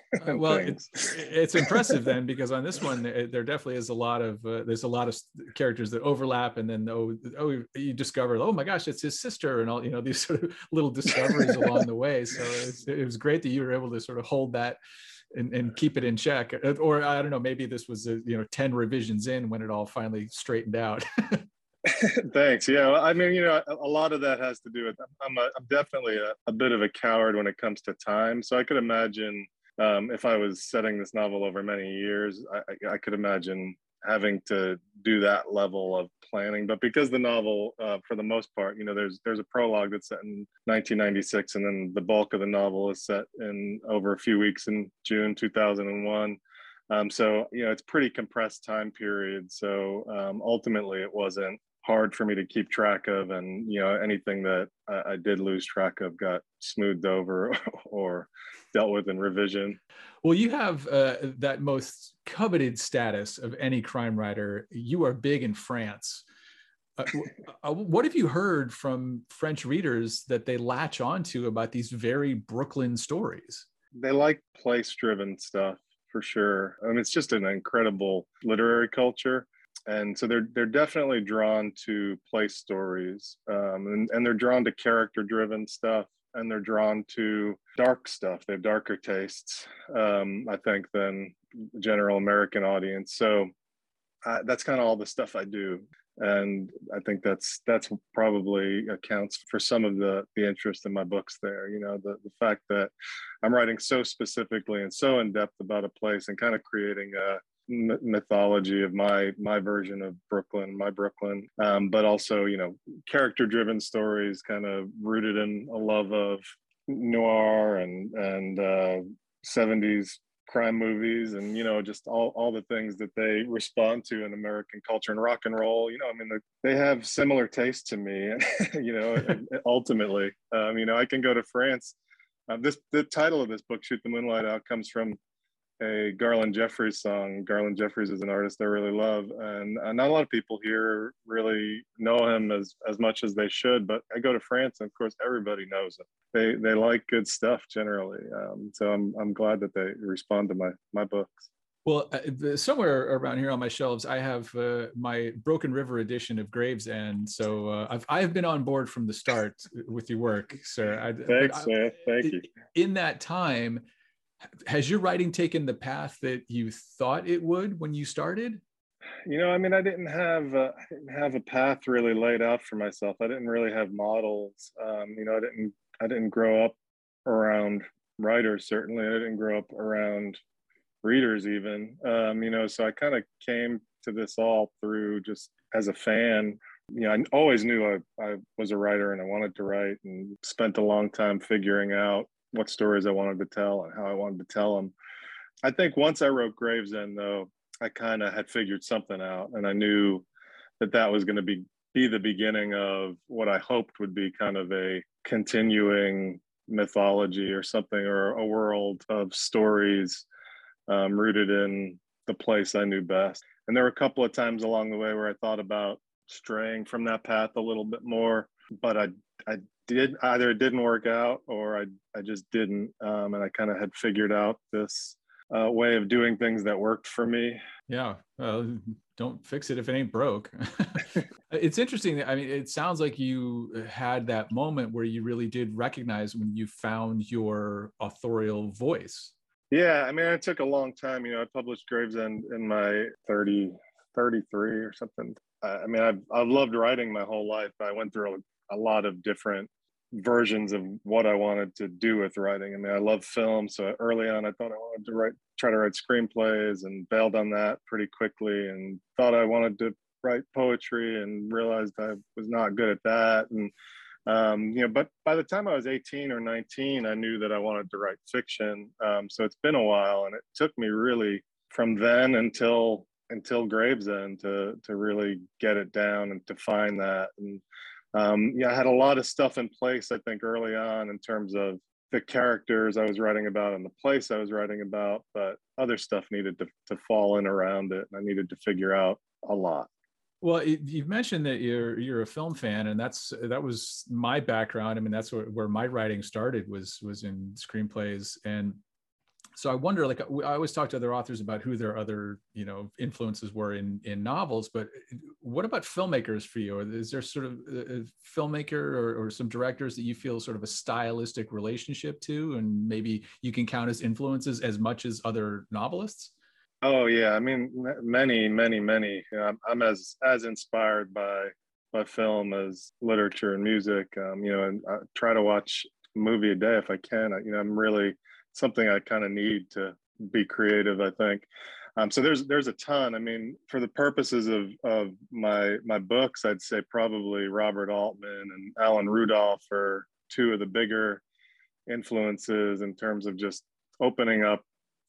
uh, well, it's, it's impressive then because on this one there, there definitely is a lot of uh, there's a lot of characters that overlap, and then oh oh you discover oh my gosh it's his sister and all you know these sort of little discoveries along the way. So it was great that you were able to sort of hold that. And, and keep it in check uh, or i don't know maybe this was a, you know 10 revisions in when it all finally straightened out Thanks. Yeah, I mean, you know, a, lot of that has to do with I'm, a, I'm definitely a, a, bit of a coward when it comes to time. So I could imagine um, if I was setting this novel over many years, I, I, could imagine having to do that level of planning. But because the novel, uh, for the most part, you know, there's there's a prologue that's set in 1996, and then the bulk of the novel is set in over a few weeks in June 2001. Um, so you know, it's pretty compressed time period. So um, ultimately, it wasn't hard for me to keep track of and you know anything that I, I, did lose track of got smoothed over or dealt with in revision. Well you have uh, that most coveted status of any crime writer. You are big in france. Uh, uh, what have you heard from french readers that they latch onto about these very brooklyn stories? They like place driven stuff for sure. I mean, it's just an incredible literary culture and so they're they're definitely drawn to place stories um, and, and they're drawn to character driven stuff and they're drawn to dark stuff. They have darker tastes um, i think than the general american audience. So that's kind of all the stuff i do. And i think that's that's probably accounts for some of the the interest in my books there you know the, the fact that i'm writing so specifically and so in depth about a place and kind of creating a mythology of my my version of Brooklyn, my Brooklyn, um, but also you know character driven stories, kind of rooted in a love of noir and and uh, 70s crime movies and you know just all, all the things that they respond to in american culture and rock and roll. You know i mean they have similar tastes to me you know ultimately um, you know i can go to france. Uh, this the title of this book shoot the moonlight out comes from a Garland Jeffreys song. Garland Jeffreys is an artist I really love, and uh, not a lot of people here really know him as as much as they should. But I go to France, and of course, everybody knows him. They they like good stuff generally, um, so I'm I'm glad that they respond to my my books. Well, uh, somewhere around here on my shelves, I have uh, my Broken River edition of Gravesend. So uh, I've I've been on board from the start with your work, sir. I, Thanks, man. Thank you. In that time, has your writing taken the path that you thought it would when you started? You know, I mean, I didn't have a, I didn't have a path really laid out for myself. I didn't really have models. Um, you know, I didn't I didn't grow up around writers. Certainly, I didn't grow up around readers even. Um, you know, so I kind of came to this all through just as a fan. You know, I always knew I, I was a writer and I wanted to write, and spent a long time figuring out what stories I wanted to tell and how I wanted to tell them. I think once I wrote Gravesend, though, I kind of had figured something out, and I knew that that was going to be be the beginning of what I hoped would be kind of a continuing mythology or something, or a world of stories um, rooted in the place I knew best. And there were a couple of times along the way where I thought about straying from that path a little bit more, but I I did either it didn't work out or I I just didn't, um, and I kind of had figured out this uh, way of doing things that worked for me. Yeah, well, don't fix it if it ain't broke. it's interesting. I mean, it sounds like you had that moment where you really did recognize when you found your authorial voice. Yeah, I mean, it took a long time. You know, I published Gravesend in my 30, 33 or something. I mean, I've, I've loved writing my whole life. but I went through a, a lot of different versions of what I wanted to do with writing. I mean, I love film, so early on, I thought I wanted to write, try to write screenplays, and bailed on that pretty quickly, and thought I wanted to write poetry, and realized I was not good at that, and um, you know. But by the time I was 18 or 19, I knew that I wanted to write fiction. Um, so it's been a while, and it took me really from then until until Gravesend to to really get it down and to find that and um, yeah, I had a lot of stuff in place. I think early on in terms of the characters I was writing about and the place I was writing about, but other stuff needed to, to fall in around it. And I needed to figure out a lot. Well, you've mentioned that you're you're a film fan, and that's that was my background. I mean, that's where, where my writing started was was in screenplays, and so I wonder, like I always talk to other authors about who their other, you know, influences were in in novels. But what about filmmakers for you? Is there sort of a filmmaker or, or some directors that you feel sort of a stylistic relationship to, and maybe you can count as influences as much as other novelists? Oh yeah, I mean, many, many, many. I'm, I'm as as inspired by by film as literature and music. Um, you know, and I try to watch a movie a day if I can. I, you know, I'm really something I kind of need to be creative. I think. Um, so there's there's a ton. I mean, for the purposes of of my my books, I'd say probably Robert Altman and Alan Rudolph are two of the bigger influences in terms of just opening up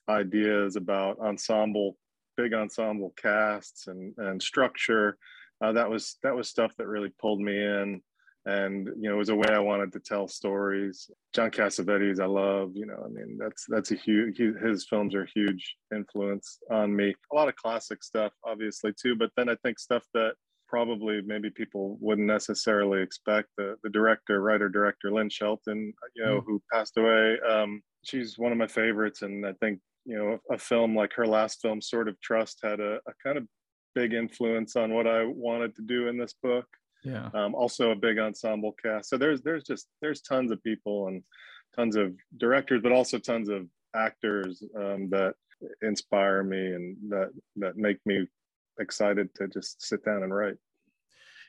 ideas about ensemble, big ensemble casts and and structure. Uh, that was that was stuff that really pulled me in and you know it was a way i wanted to tell stories. John cassavetes i love you know i mean that's that's a huge he, his films are a huge influence on me. A lot of classic stuff obviously too but then i think stuff that probably maybe people wouldn't necessarily expect the, the director writer director lynn shelton you know mm. who passed away um, she's one of my favorites. And i think you know a film like her last film Sword of Trust had a, a kind of big influence on what i wanted to do in this book yeah. Um, also a big ensemble cast. So there's there's just there's tons of people and tons of directors but also tons of actors um, that inspire me and that that make me excited to just sit down and write.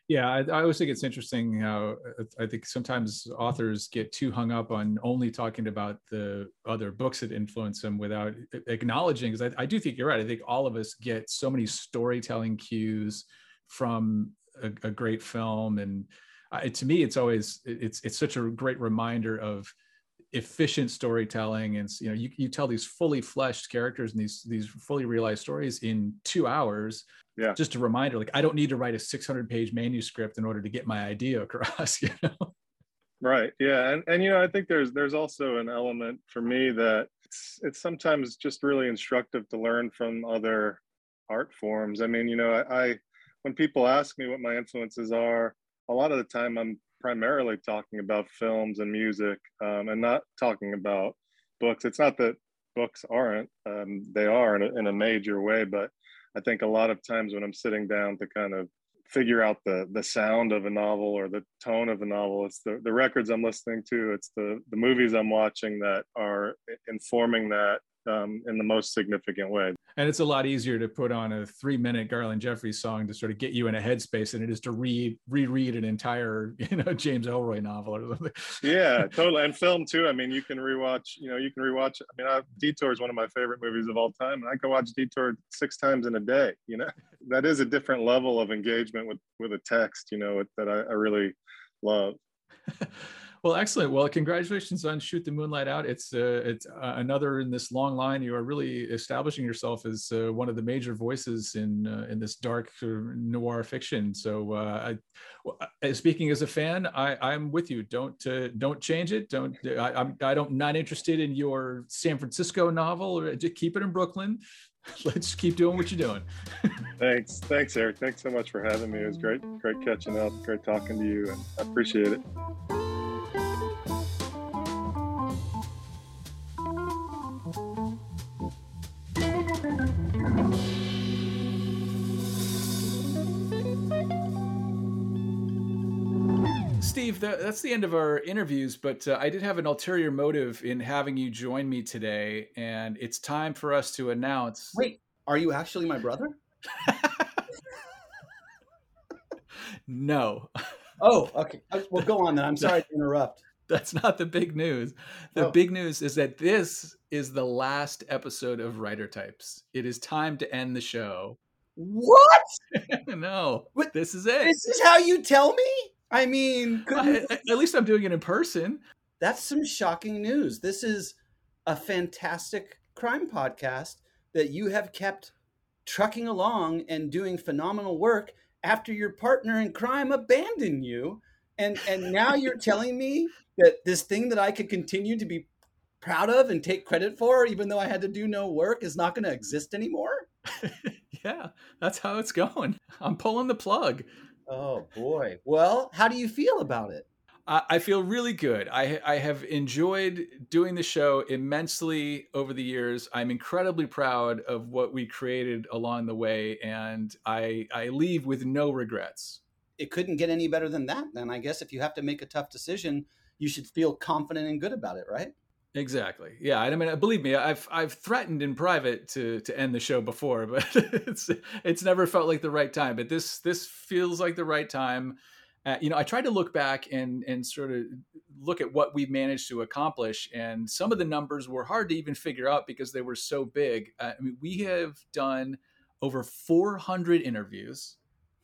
Yeah I, I, always think it's interesting how uh, i think sometimes authors get too hung up on only talking about the other books that influence them without acknowledging because I, I do think you're right. I think all of us get so many storytelling cues from a, a great film. And uh, to me it's always it's it's such a great reminder of efficient storytelling. And you know you, you tell these fully fleshed characters and these these fully realized stories in two hours. Yeah. Just a reminder like i don't need to write a 600 page manuscript in order to get my idea across you know? Right. Yeah. And and you know i think there's there's also an element for me that it's it's sometimes just really instructive to learn from other art forms. I mean you know i, I when people ask me what my influences are, a lot of the time I'm primarily talking about films and music um, and not talking about books. It's not that books aren't, um, they are in a, in a major way, but I think a lot of times when I'm sitting down to kind of figure out the the sound of a novel or the tone of a novel it's the, the records i'm listening to it's the the movies i'm watching that are informing that um, in the most significant way. And it's a lot easier to put on a three minute Garland Jeffreys song to sort of get you in a headspace than it is to read, reread an entire, you know, James Ellroy novel or something. Yeah, totally. And film too. I mean, you can rewatch, you know, you can rewatch. I mean, I, Detour is one of my favorite movies of all time. And I can watch Detour six times in a day, you know, that is a different level of engagement with, with a text, you know, that I, I really love. Well, excellent. Well, congratulations on Shoot the Moonlight Out. It's uh, it's uh, another in this long line. You are really establishing yourself as uh, one of the major voices in uh, in this dark noir fiction. So, uh, I, uh, speaking as a fan, I, I'm with you. Don't don't change it. Don't I, I'm I don't not interested in your San Francisco novel. Or just keep it in Brooklyn. Let's keep doing what you're doing. Thanks, thanks, Eric. Thanks so much for having me. It was great, great catching up. Great talking to you, and I appreciate it. Steve, that, that's the end of our interviews, but uh, I did have an ulterior motive in having you join me today, and it's time for us to announce. Wait, are you actually my brother? no. Oh, okay. Well, go on then. I'm sorry to interrupt. That's not the big news. The oh. big news is that this is the last episode of Writer Types. It is time to end the show. What? no. What? This is it. This is how you tell me? I mean, I, at least I'm doing it in person. That's some shocking news. This is a fantastic crime podcast that you have kept trucking along and doing phenomenal work after your partner in crime abandoned you And and now you're telling me that this thing that I could continue to be proud of and take credit for, even though I had to do no work, is not going to exist anymore. yeah, that's how it's going. I'm pulling the plug. Oh boy. Well, how do you feel about it? I feel really good. I, I have enjoyed doing the show immensely over the years. I'm incredibly proud of what we created along the way, and I I leave with no regrets. It couldn't get any better than that. Then I guess if you have to make a tough decision, you should feel confident and good about it, right? Exactly. Yeah. I mean, believe me, I've I've threatened in private to to end the show before, but it's it's never felt like the right time. But this this feels like the right time. Uh, you know, I tried to look back and and sort of look at what we've managed to accomplish, and some of the numbers were hard to even figure out because they were so big. Uh, I mean, we have done over 400 interviews,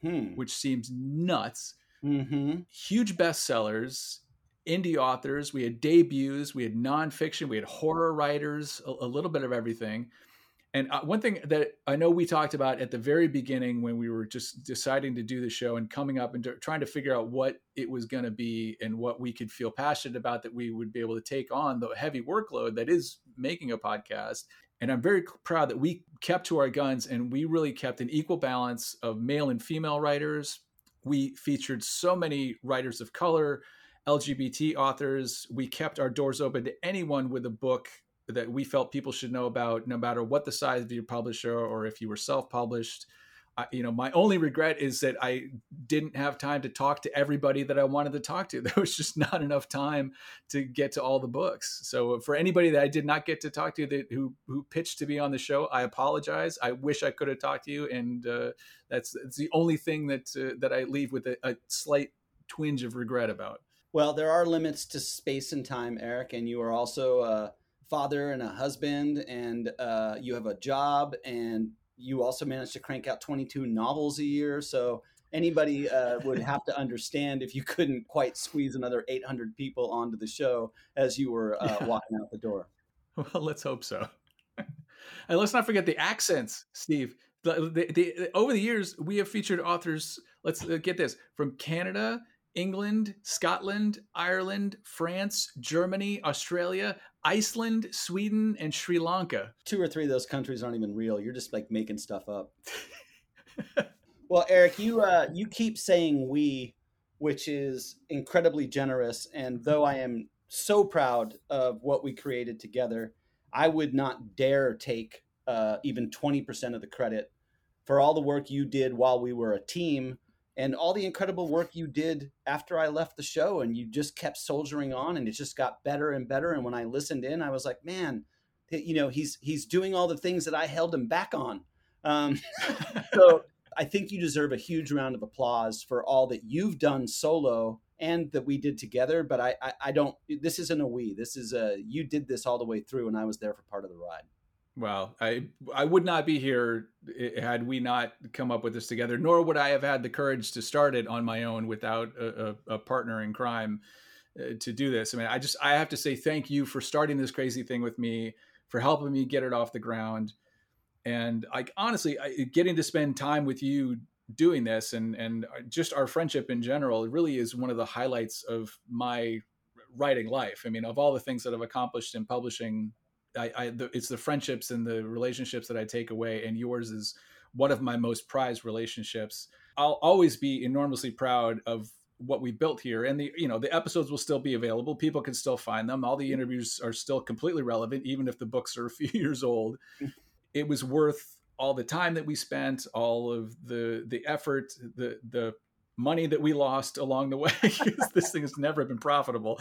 hmm. which seems nuts. Mm-hmm. Huge bestsellers, indie authors, we had debuts, we had nonfiction, we had horror writers, a, a little bit of everything. And uh, one thing that I know we talked about at the very beginning when we were just deciding to do the show and coming up and trying to figure out what it was going to be and what we could feel passionate about that we would be able to take on the heavy workload that is making a podcast. And I'm very proud that we kept to our guns and we really kept an equal balance of male and female writers. We featured so many writers of color, LGBT authors. We kept our doors open to anyone with a book that we felt people should know about, no matter what the size of your publisher or if you were self-published. you know, my only regret is that I didn't have time to talk to everybody that I wanted to talk to. There was just not enough time to get to all the books. So for anybody that I did not get to talk to that who who pitched to be on the show, I apologize. I wish I could have talked to you, and uh, that's, that's the only thing that uh, that I leave with a, a slight twinge of regret about. Well, there are limits to space and time, Eric, and you are also a father and a husband, and uh, you have a job, and you also manage to crank out 22 novels a year. So anybody uh, would have to understand if you couldn't quite squeeze another 800 people onto the show as you were uh, yeah. walking out the door. Well, let's hope so. and let's not forget the accents, Steve. The, the, the, over the years, we have featured authors. Let's uh, get this from Canada England, Scotland, Ireland, France, Germany, Australia, Iceland, Sweden, and Sri Lanka. Two or three of those countries aren't even real. You're just like making stuff up. well, Eric, you uh, you keep saying we, which is incredibly generous. And though I am so proud of what we created together, I would not dare take uh, even 20% of the credit for all the work you did while we were a team and all the incredible work you did after I left the show and you just kept soldiering on and it just got better and better. And when I listened in I was like man you know he's he's doing all the things that I held him back on. Um, so I think you deserve a huge round of applause for all that you've done solo and that we did together but I I, I don't this isn't a we. This is a you did this all the way through and I was there for part of the ride well, I I would not be here eh, eh, had we not come up with this together, nor would I have had the courage to start it on my own without a, a, a partner in crime uh, to do this. I mean, I just I have to say thank you for starting this crazy thing with me, for helping me get it off the ground, and like honestly I, getting to spend time with you doing this and and uh, just our friendship in general really is one of the highlights of my writing life. I mean, of all the things that I've accomplished in publishing I, I the, it's the friendships and the relationships that I take away, and yours is one of my most prized relationships. I'll always be enormously proud of what we built here, and the you know the episodes will still be available. People can still find them. All the mm-hmm. interviews are still completely relevant, even if the books are a few years old. Mm-hmm. it was worth all the time that we spent, all of the the effort, the the money that we lost along the way because this thing has never been profitable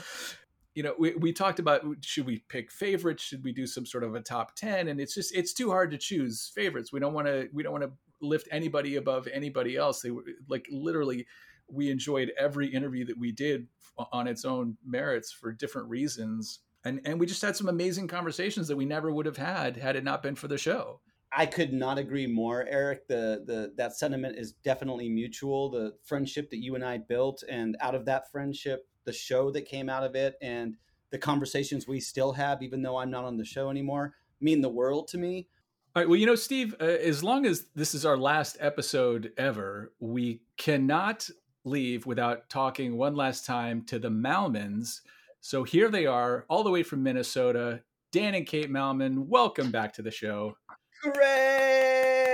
you know we, we talked about should we pick favorites? Should we do some sort of a top 10 and it's just it's too hard to choose favorites. We don't want to we don't want to lift anybody above anybody else. They were like literally we enjoyed every interview that we did on its own merits for different reasons. And and we just had some amazing conversations that we never would have had had it not been for the show. I could not agree more, Eric. The the that sentiment is definitely mutual. The friendship that you and I built, and out of that friendship, the show that came out of it and the conversations we still have, even though I'm not on the show anymore, mean the world to me. All right. Well, you know, Steve, uh, as long as this is our last episode ever, we cannot leave without talking one last time to the Malmons. So here they are, all the way from Minnesota. Dan and Kate Malmon, welcome back to the show. Hooray!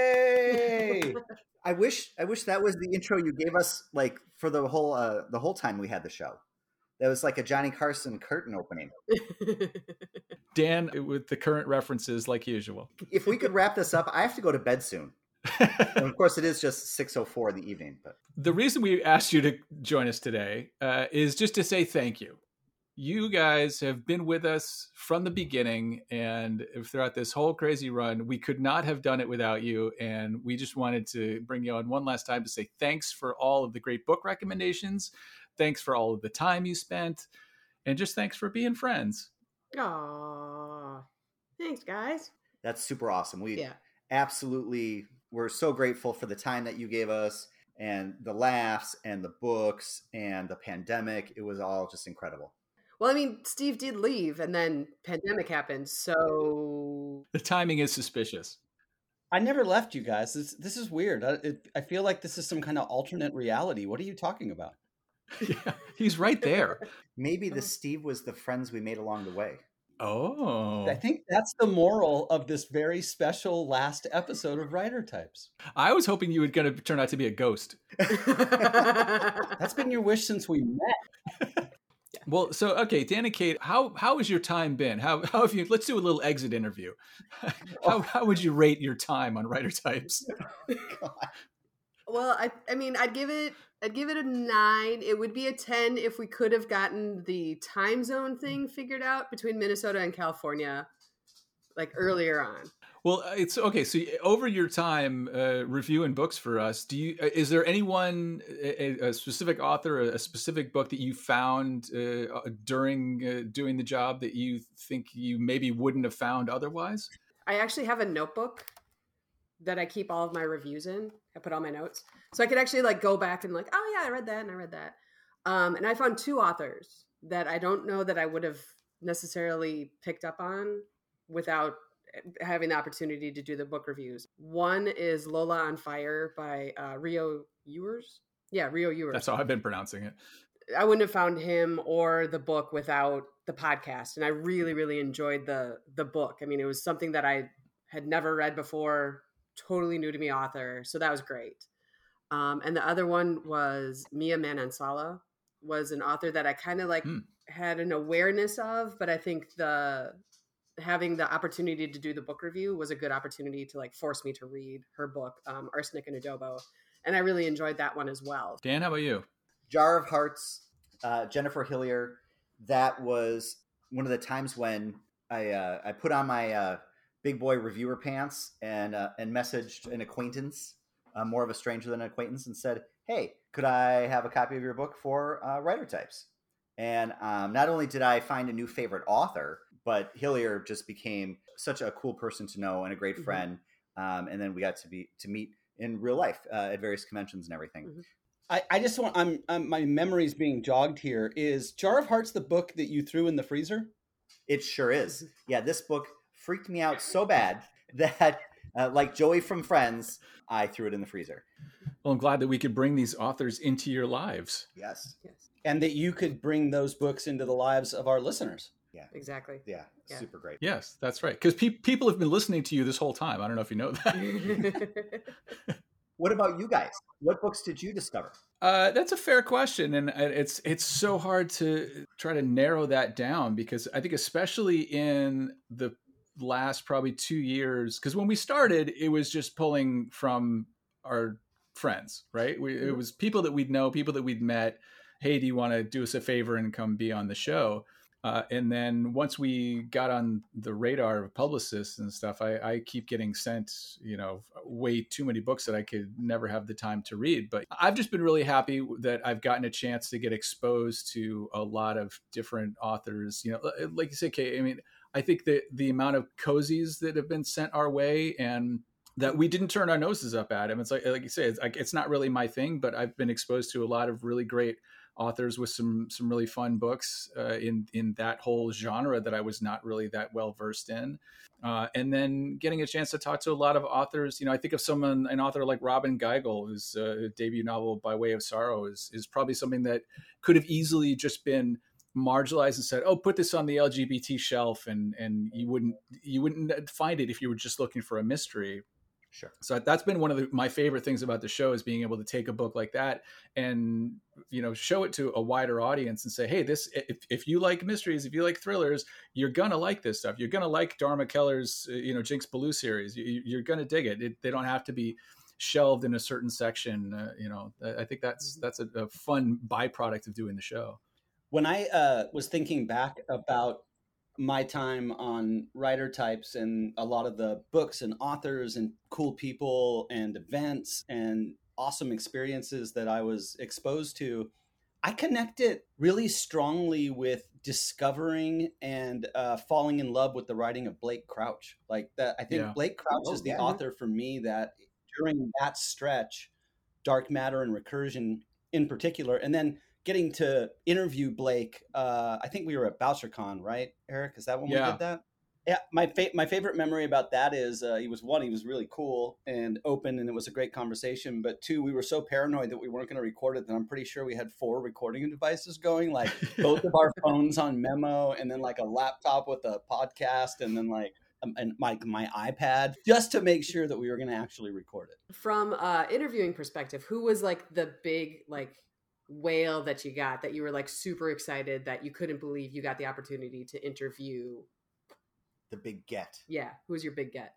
I wish I wish that was the intro you gave us like for the whole uh the whole time we had the show. That was like a Johnny Carson curtain opening. Dan with the current references like usual. If we could wrap this up, I have to go to bed soon. and of course it is just 6:04 in the evening, but the reason we asked you to join us today uh, is just to say thank you. You guys have been with us from the beginning and throughout this whole crazy run. We could not have done it without you. And we just wanted to bring you on one last time to say thanks for all of the great book recommendations. Thanks for all of the time you spent. And just thanks for being friends. Aw. Thanks, guys. that's super awesome. We Yeah. absolutely we're so grateful for the time that you gave us and the laughs and the books and the pandemic. It was all just incredible. Well, I mean, Steve did leave and then pandemic happened. So The timing is suspicious. I never left you guys. This, this is weird. I, it, I feel like this is some kind of alternate reality. What are you talking about? yeah, he's right there. Maybe the oh. Steve was the friends we made along the way. Oh, I think that's the moral of this very special last episode of Writer Types. I was hoping you were going to turn out to be a ghost. That's been your wish since we met. Well, so okay, Dan and Kate, how how has your time been? How how have you? Let's do a little exit interview. How oh. how would you rate your time on Writer Types? Well, I I mean, I'd give it I'd give it a 9. It would be a 10 if we could have gotten the time zone thing figured out between Minnesota and California like earlier on. Well, uh, it's okay. So over your time uh, reviewing books for us, do you uh, is there anyone a, a specific author, a specific book that you found uh, during uh, doing the job that you think you maybe wouldn't have found otherwise? I actually have a notebook that I keep all of my reviews in. I put all my notes. So I could actually like go back and like, oh yeah, I read that and I read that. Um, and I found two authors that I don't know that I would have necessarily picked up on without having the opportunity to do the book reviews. One is Lola on Fire by uh, Rio Youers. Yeah, Rio Youers. That's how I've been pronouncing it. I wouldn't have found him or the book without the podcast. And I really, really enjoyed the the book. I mean, it was something that I had never read before, totally new to me author. So that was great. Um, and the other one was Mia Manansala, was an author that I kind of like Hmm. had an awareness of, but I think the having the opportunity to do the book review was a good opportunity to like force me to read her book, um, Arsenic and Adobo. And I really enjoyed that one as well. Dan, how about you? Jar of Hearts, uh, Jennifer Hillier. That was one of the times when I uh, I put on my uh, big boy reviewer pants and uh, and messaged an acquaintance, uh, more of a stranger than an acquaintance, and said, "Hey, could I have a copy of your book for uh, writer types?" And um, not only did I find a new favorite author, but Hillier just became such a cool person to know and a great Mhm. friend. Um, and then we got to be to meet in real life uh, at various conventions and everything. Mhm. I, I just want I'm, I'm my memory's being jogged here. Is Jar of Hearts the book that you threw in the freezer? It sure is. Yeah, this book freaked me out so bad that, uh, like Joey from Friends, I threw it in the freezer. Well, I'm glad that we could bring these authors into your lives. Yes. Yes, And that you could bring those books into the lives of our listeners. Yeah. Exactly. Yeah, Yeah. super great. Yes, that's right. Because pe- people have been listening to you this whole time. I don't know if you know that. What about you guys? What books did you discover? Uh, that's a fair question, and uh, it's it's so hard to try to narrow that down because I think especially in the last probably two years, because when we started, it was just pulling from our friends, right? We, it was people that we'd know, people that we'd met. Hey, do you want to do us a favor and come be on the show? Uh, and then once we got on the radar of publicists and stuff, I, I keep getting sent, you know, way too many books that I could never have the time to read. But I've just been really happy that I've gotten a chance to get exposed to a lot of different authors. You know, like you said, Kate, I mean, I think that the amount of cozies that have been sent our way and that we didn't turn our noses up at him. It's like, like you say, it's like, it's not really my thing, but I've been exposed to a lot of really great authors with some some really fun books uh, in in that whole genre that I was not really that well versed in. Uh, and then getting a chance to talk to a lot of authors. You know, I think of someone, an author like Robyn Gigl, whose uh, debut novel "By Way of Sorrow" is is probably something that could have easily just been marginalized and said, "Oh, put this on the LGBT shelf," and and you wouldn't you wouldn't find it if you were just looking for a mystery. Sure. So that's been one of the, my favorite things about the show is being able to take a book like that and you know show it to a wider audience and say, hey, this if, if you like mysteries, if you like thrillers, you're gonna like this stuff. You're gonna like Dharma Kelleher's uh, you know Jinx Ballou series. You, are gonna dig it. it. They don't have to be shelved in a certain section. Uh, you know, I think that's mm-hmm. that's a, a fun byproduct of doing the show. When I uh, was thinking back about my time on writer types and a lot of the books and authors and cool people and events and awesome experiences that I was exposed to, I connect it really strongly with discovering and uh, falling in love with the writing of Blake Crouch. Like that, I think yeah. Blake Crouch oh, is the yeah. author for me that during that stretch, dark matter and recursion in particular, and then getting to interview Blake. Uh, I think we were at BoucherCon, right, Eric? Is that when yeah. we did that? Yeah, my fa- my favorite memory about that is uh, he was one, he was really cool and open, and it was a great conversation. But two, we were so paranoid that we weren't going to record it that I'm pretty sure we had four recording devices going, like both of our phones on memo, and then like a laptop with a podcast, and then like um, and my my iPad, just to make sure that we were going to actually record it. From uh, interviewing perspective, who was like the big like whale that you got that you were like super excited that you couldn't believe you got the opportunity to interview the big get. Yeah who was your big get?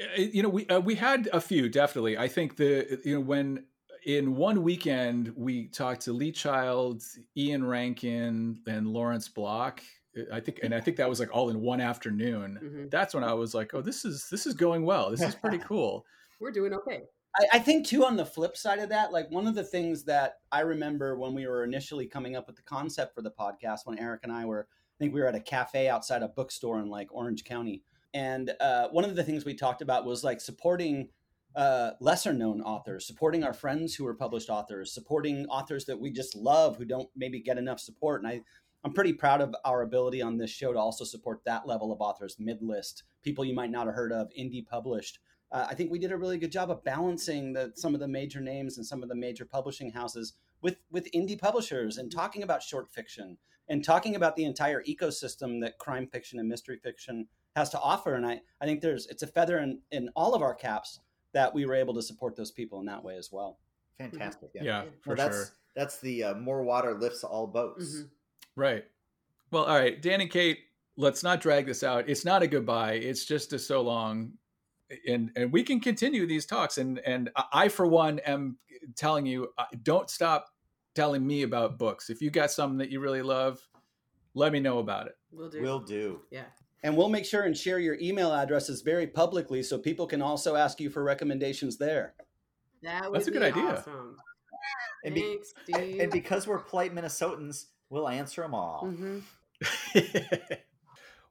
Uh, you know we uh, we had a few definitely. I think the you know when in one weekend we talked to lee child ian rankin and lawrence block. I think and i think that was like all in one afternoon. Mm-hmm. that's when i was like oh this is this is going well. This is pretty cool. We're doing okay I, I think too on the flip side of that, like one of the things that I remember when we were initially coming up with the concept for the podcast, when Eric and I were, I think we were at a cafe outside a bookstore in like Orange County, and uh, one of the things we talked about was like supporting uh, lesser known authors, supporting our friends who are published authors, supporting authors that we just love who don't maybe get enough support. And I, I'm pretty proud of our ability on this show to also support that level of authors, mid list, people you might not have heard of, indie published uh, I think we did a really good job of balancing the, some of the major names and some of the major publishing houses with with indie publishers and talking about short fiction and talking about the entire ecosystem that crime fiction and mystery fiction has to offer. And I, I think there's it's a feather in, in all of our caps that we were able to support those people in that way as well. Fantastic. Yeah, yeah for well, that's, sure. That's the uh, more water lifts all boats. Mm-hmm. Right. Well, all right, Dan and Kate, let's not drag this out. It's not a goodbye. It's just a so long and and we can continue these talks. And and i for one am telling you uh, don't stop telling me about books. If you got something that you really love let me know about it. We'll do. We'll do. Yeah. And we'll make sure and share your email addresses very publicly so people can also ask you for recommendations there. That that's a good idea. awesome. and, be, Thanks, and, because we're polite minnesotans we'll answer them all. Mm-hmm.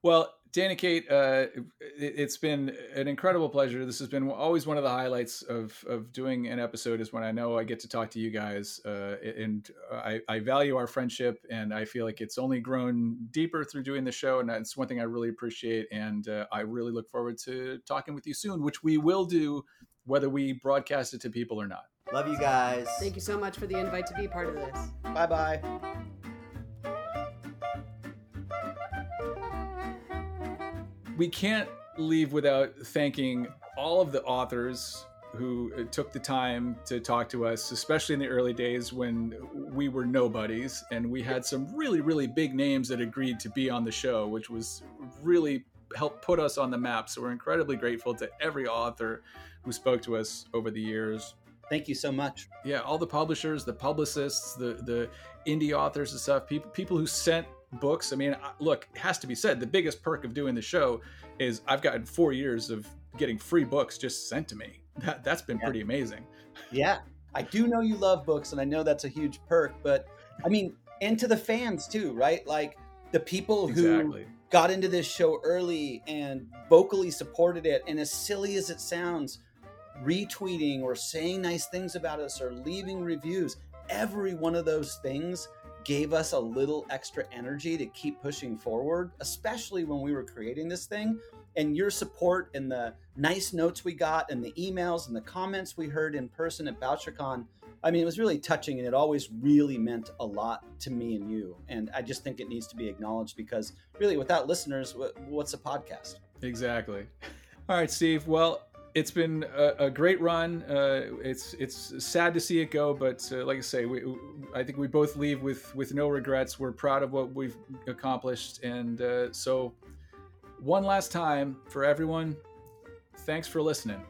well Dan and Kate, uh, it, has been an incredible pleasure. This has been always one of the highlights of of doing an episode is when I know I get to talk to you guys, uh, and I, I, value our friendship, and I feel like it's only grown deeper through doing the show, and that's one thing I really appreciate, and uh, I really look forward to talking with you soon, which we will do, whether we broadcast it to people or not. Love you guys. Thank you so much for the invite to be part of this. Bye bye. We can't leave without thanking all of the authors who took the time to talk to us, especially in the early days when we were nobodies and we had some really, really big names that agreed to be on the show, which was really helped put us on the map. So we're incredibly grateful to every author who spoke to us over the years. Thank you so much. Yeah, all the publishers, the publicists, the the indie authors and stuff, people people who sent books. I mean, look, it has to be said, the biggest perk of doing the show is I've gotten four years of getting free books just sent to me. That, that's been yeah. pretty amazing. Yeah. I do know you love books, and I know that's a huge perk, but I mean, and to the fans too, right? Like the people exactly. who got into this show early and vocally supported it, and as silly as it sounds, retweeting or saying nice things about us or leaving reviews every one of those things gave us a little extra energy to keep pushing forward, especially when we were creating this thing. And your support and the nice notes we got and the emails and the comments we heard in person at BoucherCon, I mean, it was really touching and it always really meant a lot to me and you. And I just think it needs to be acknowledged because really, without listeners, what's a podcast? Exactly. All right, Steve. Well, it's been a, a great run. Uh, it's it's sad to see it go, but uh, like I say, we, I think we both leave with with no regrets. We're proud of what we've accomplished, and uh, so one last time for everyone, thanks for listening.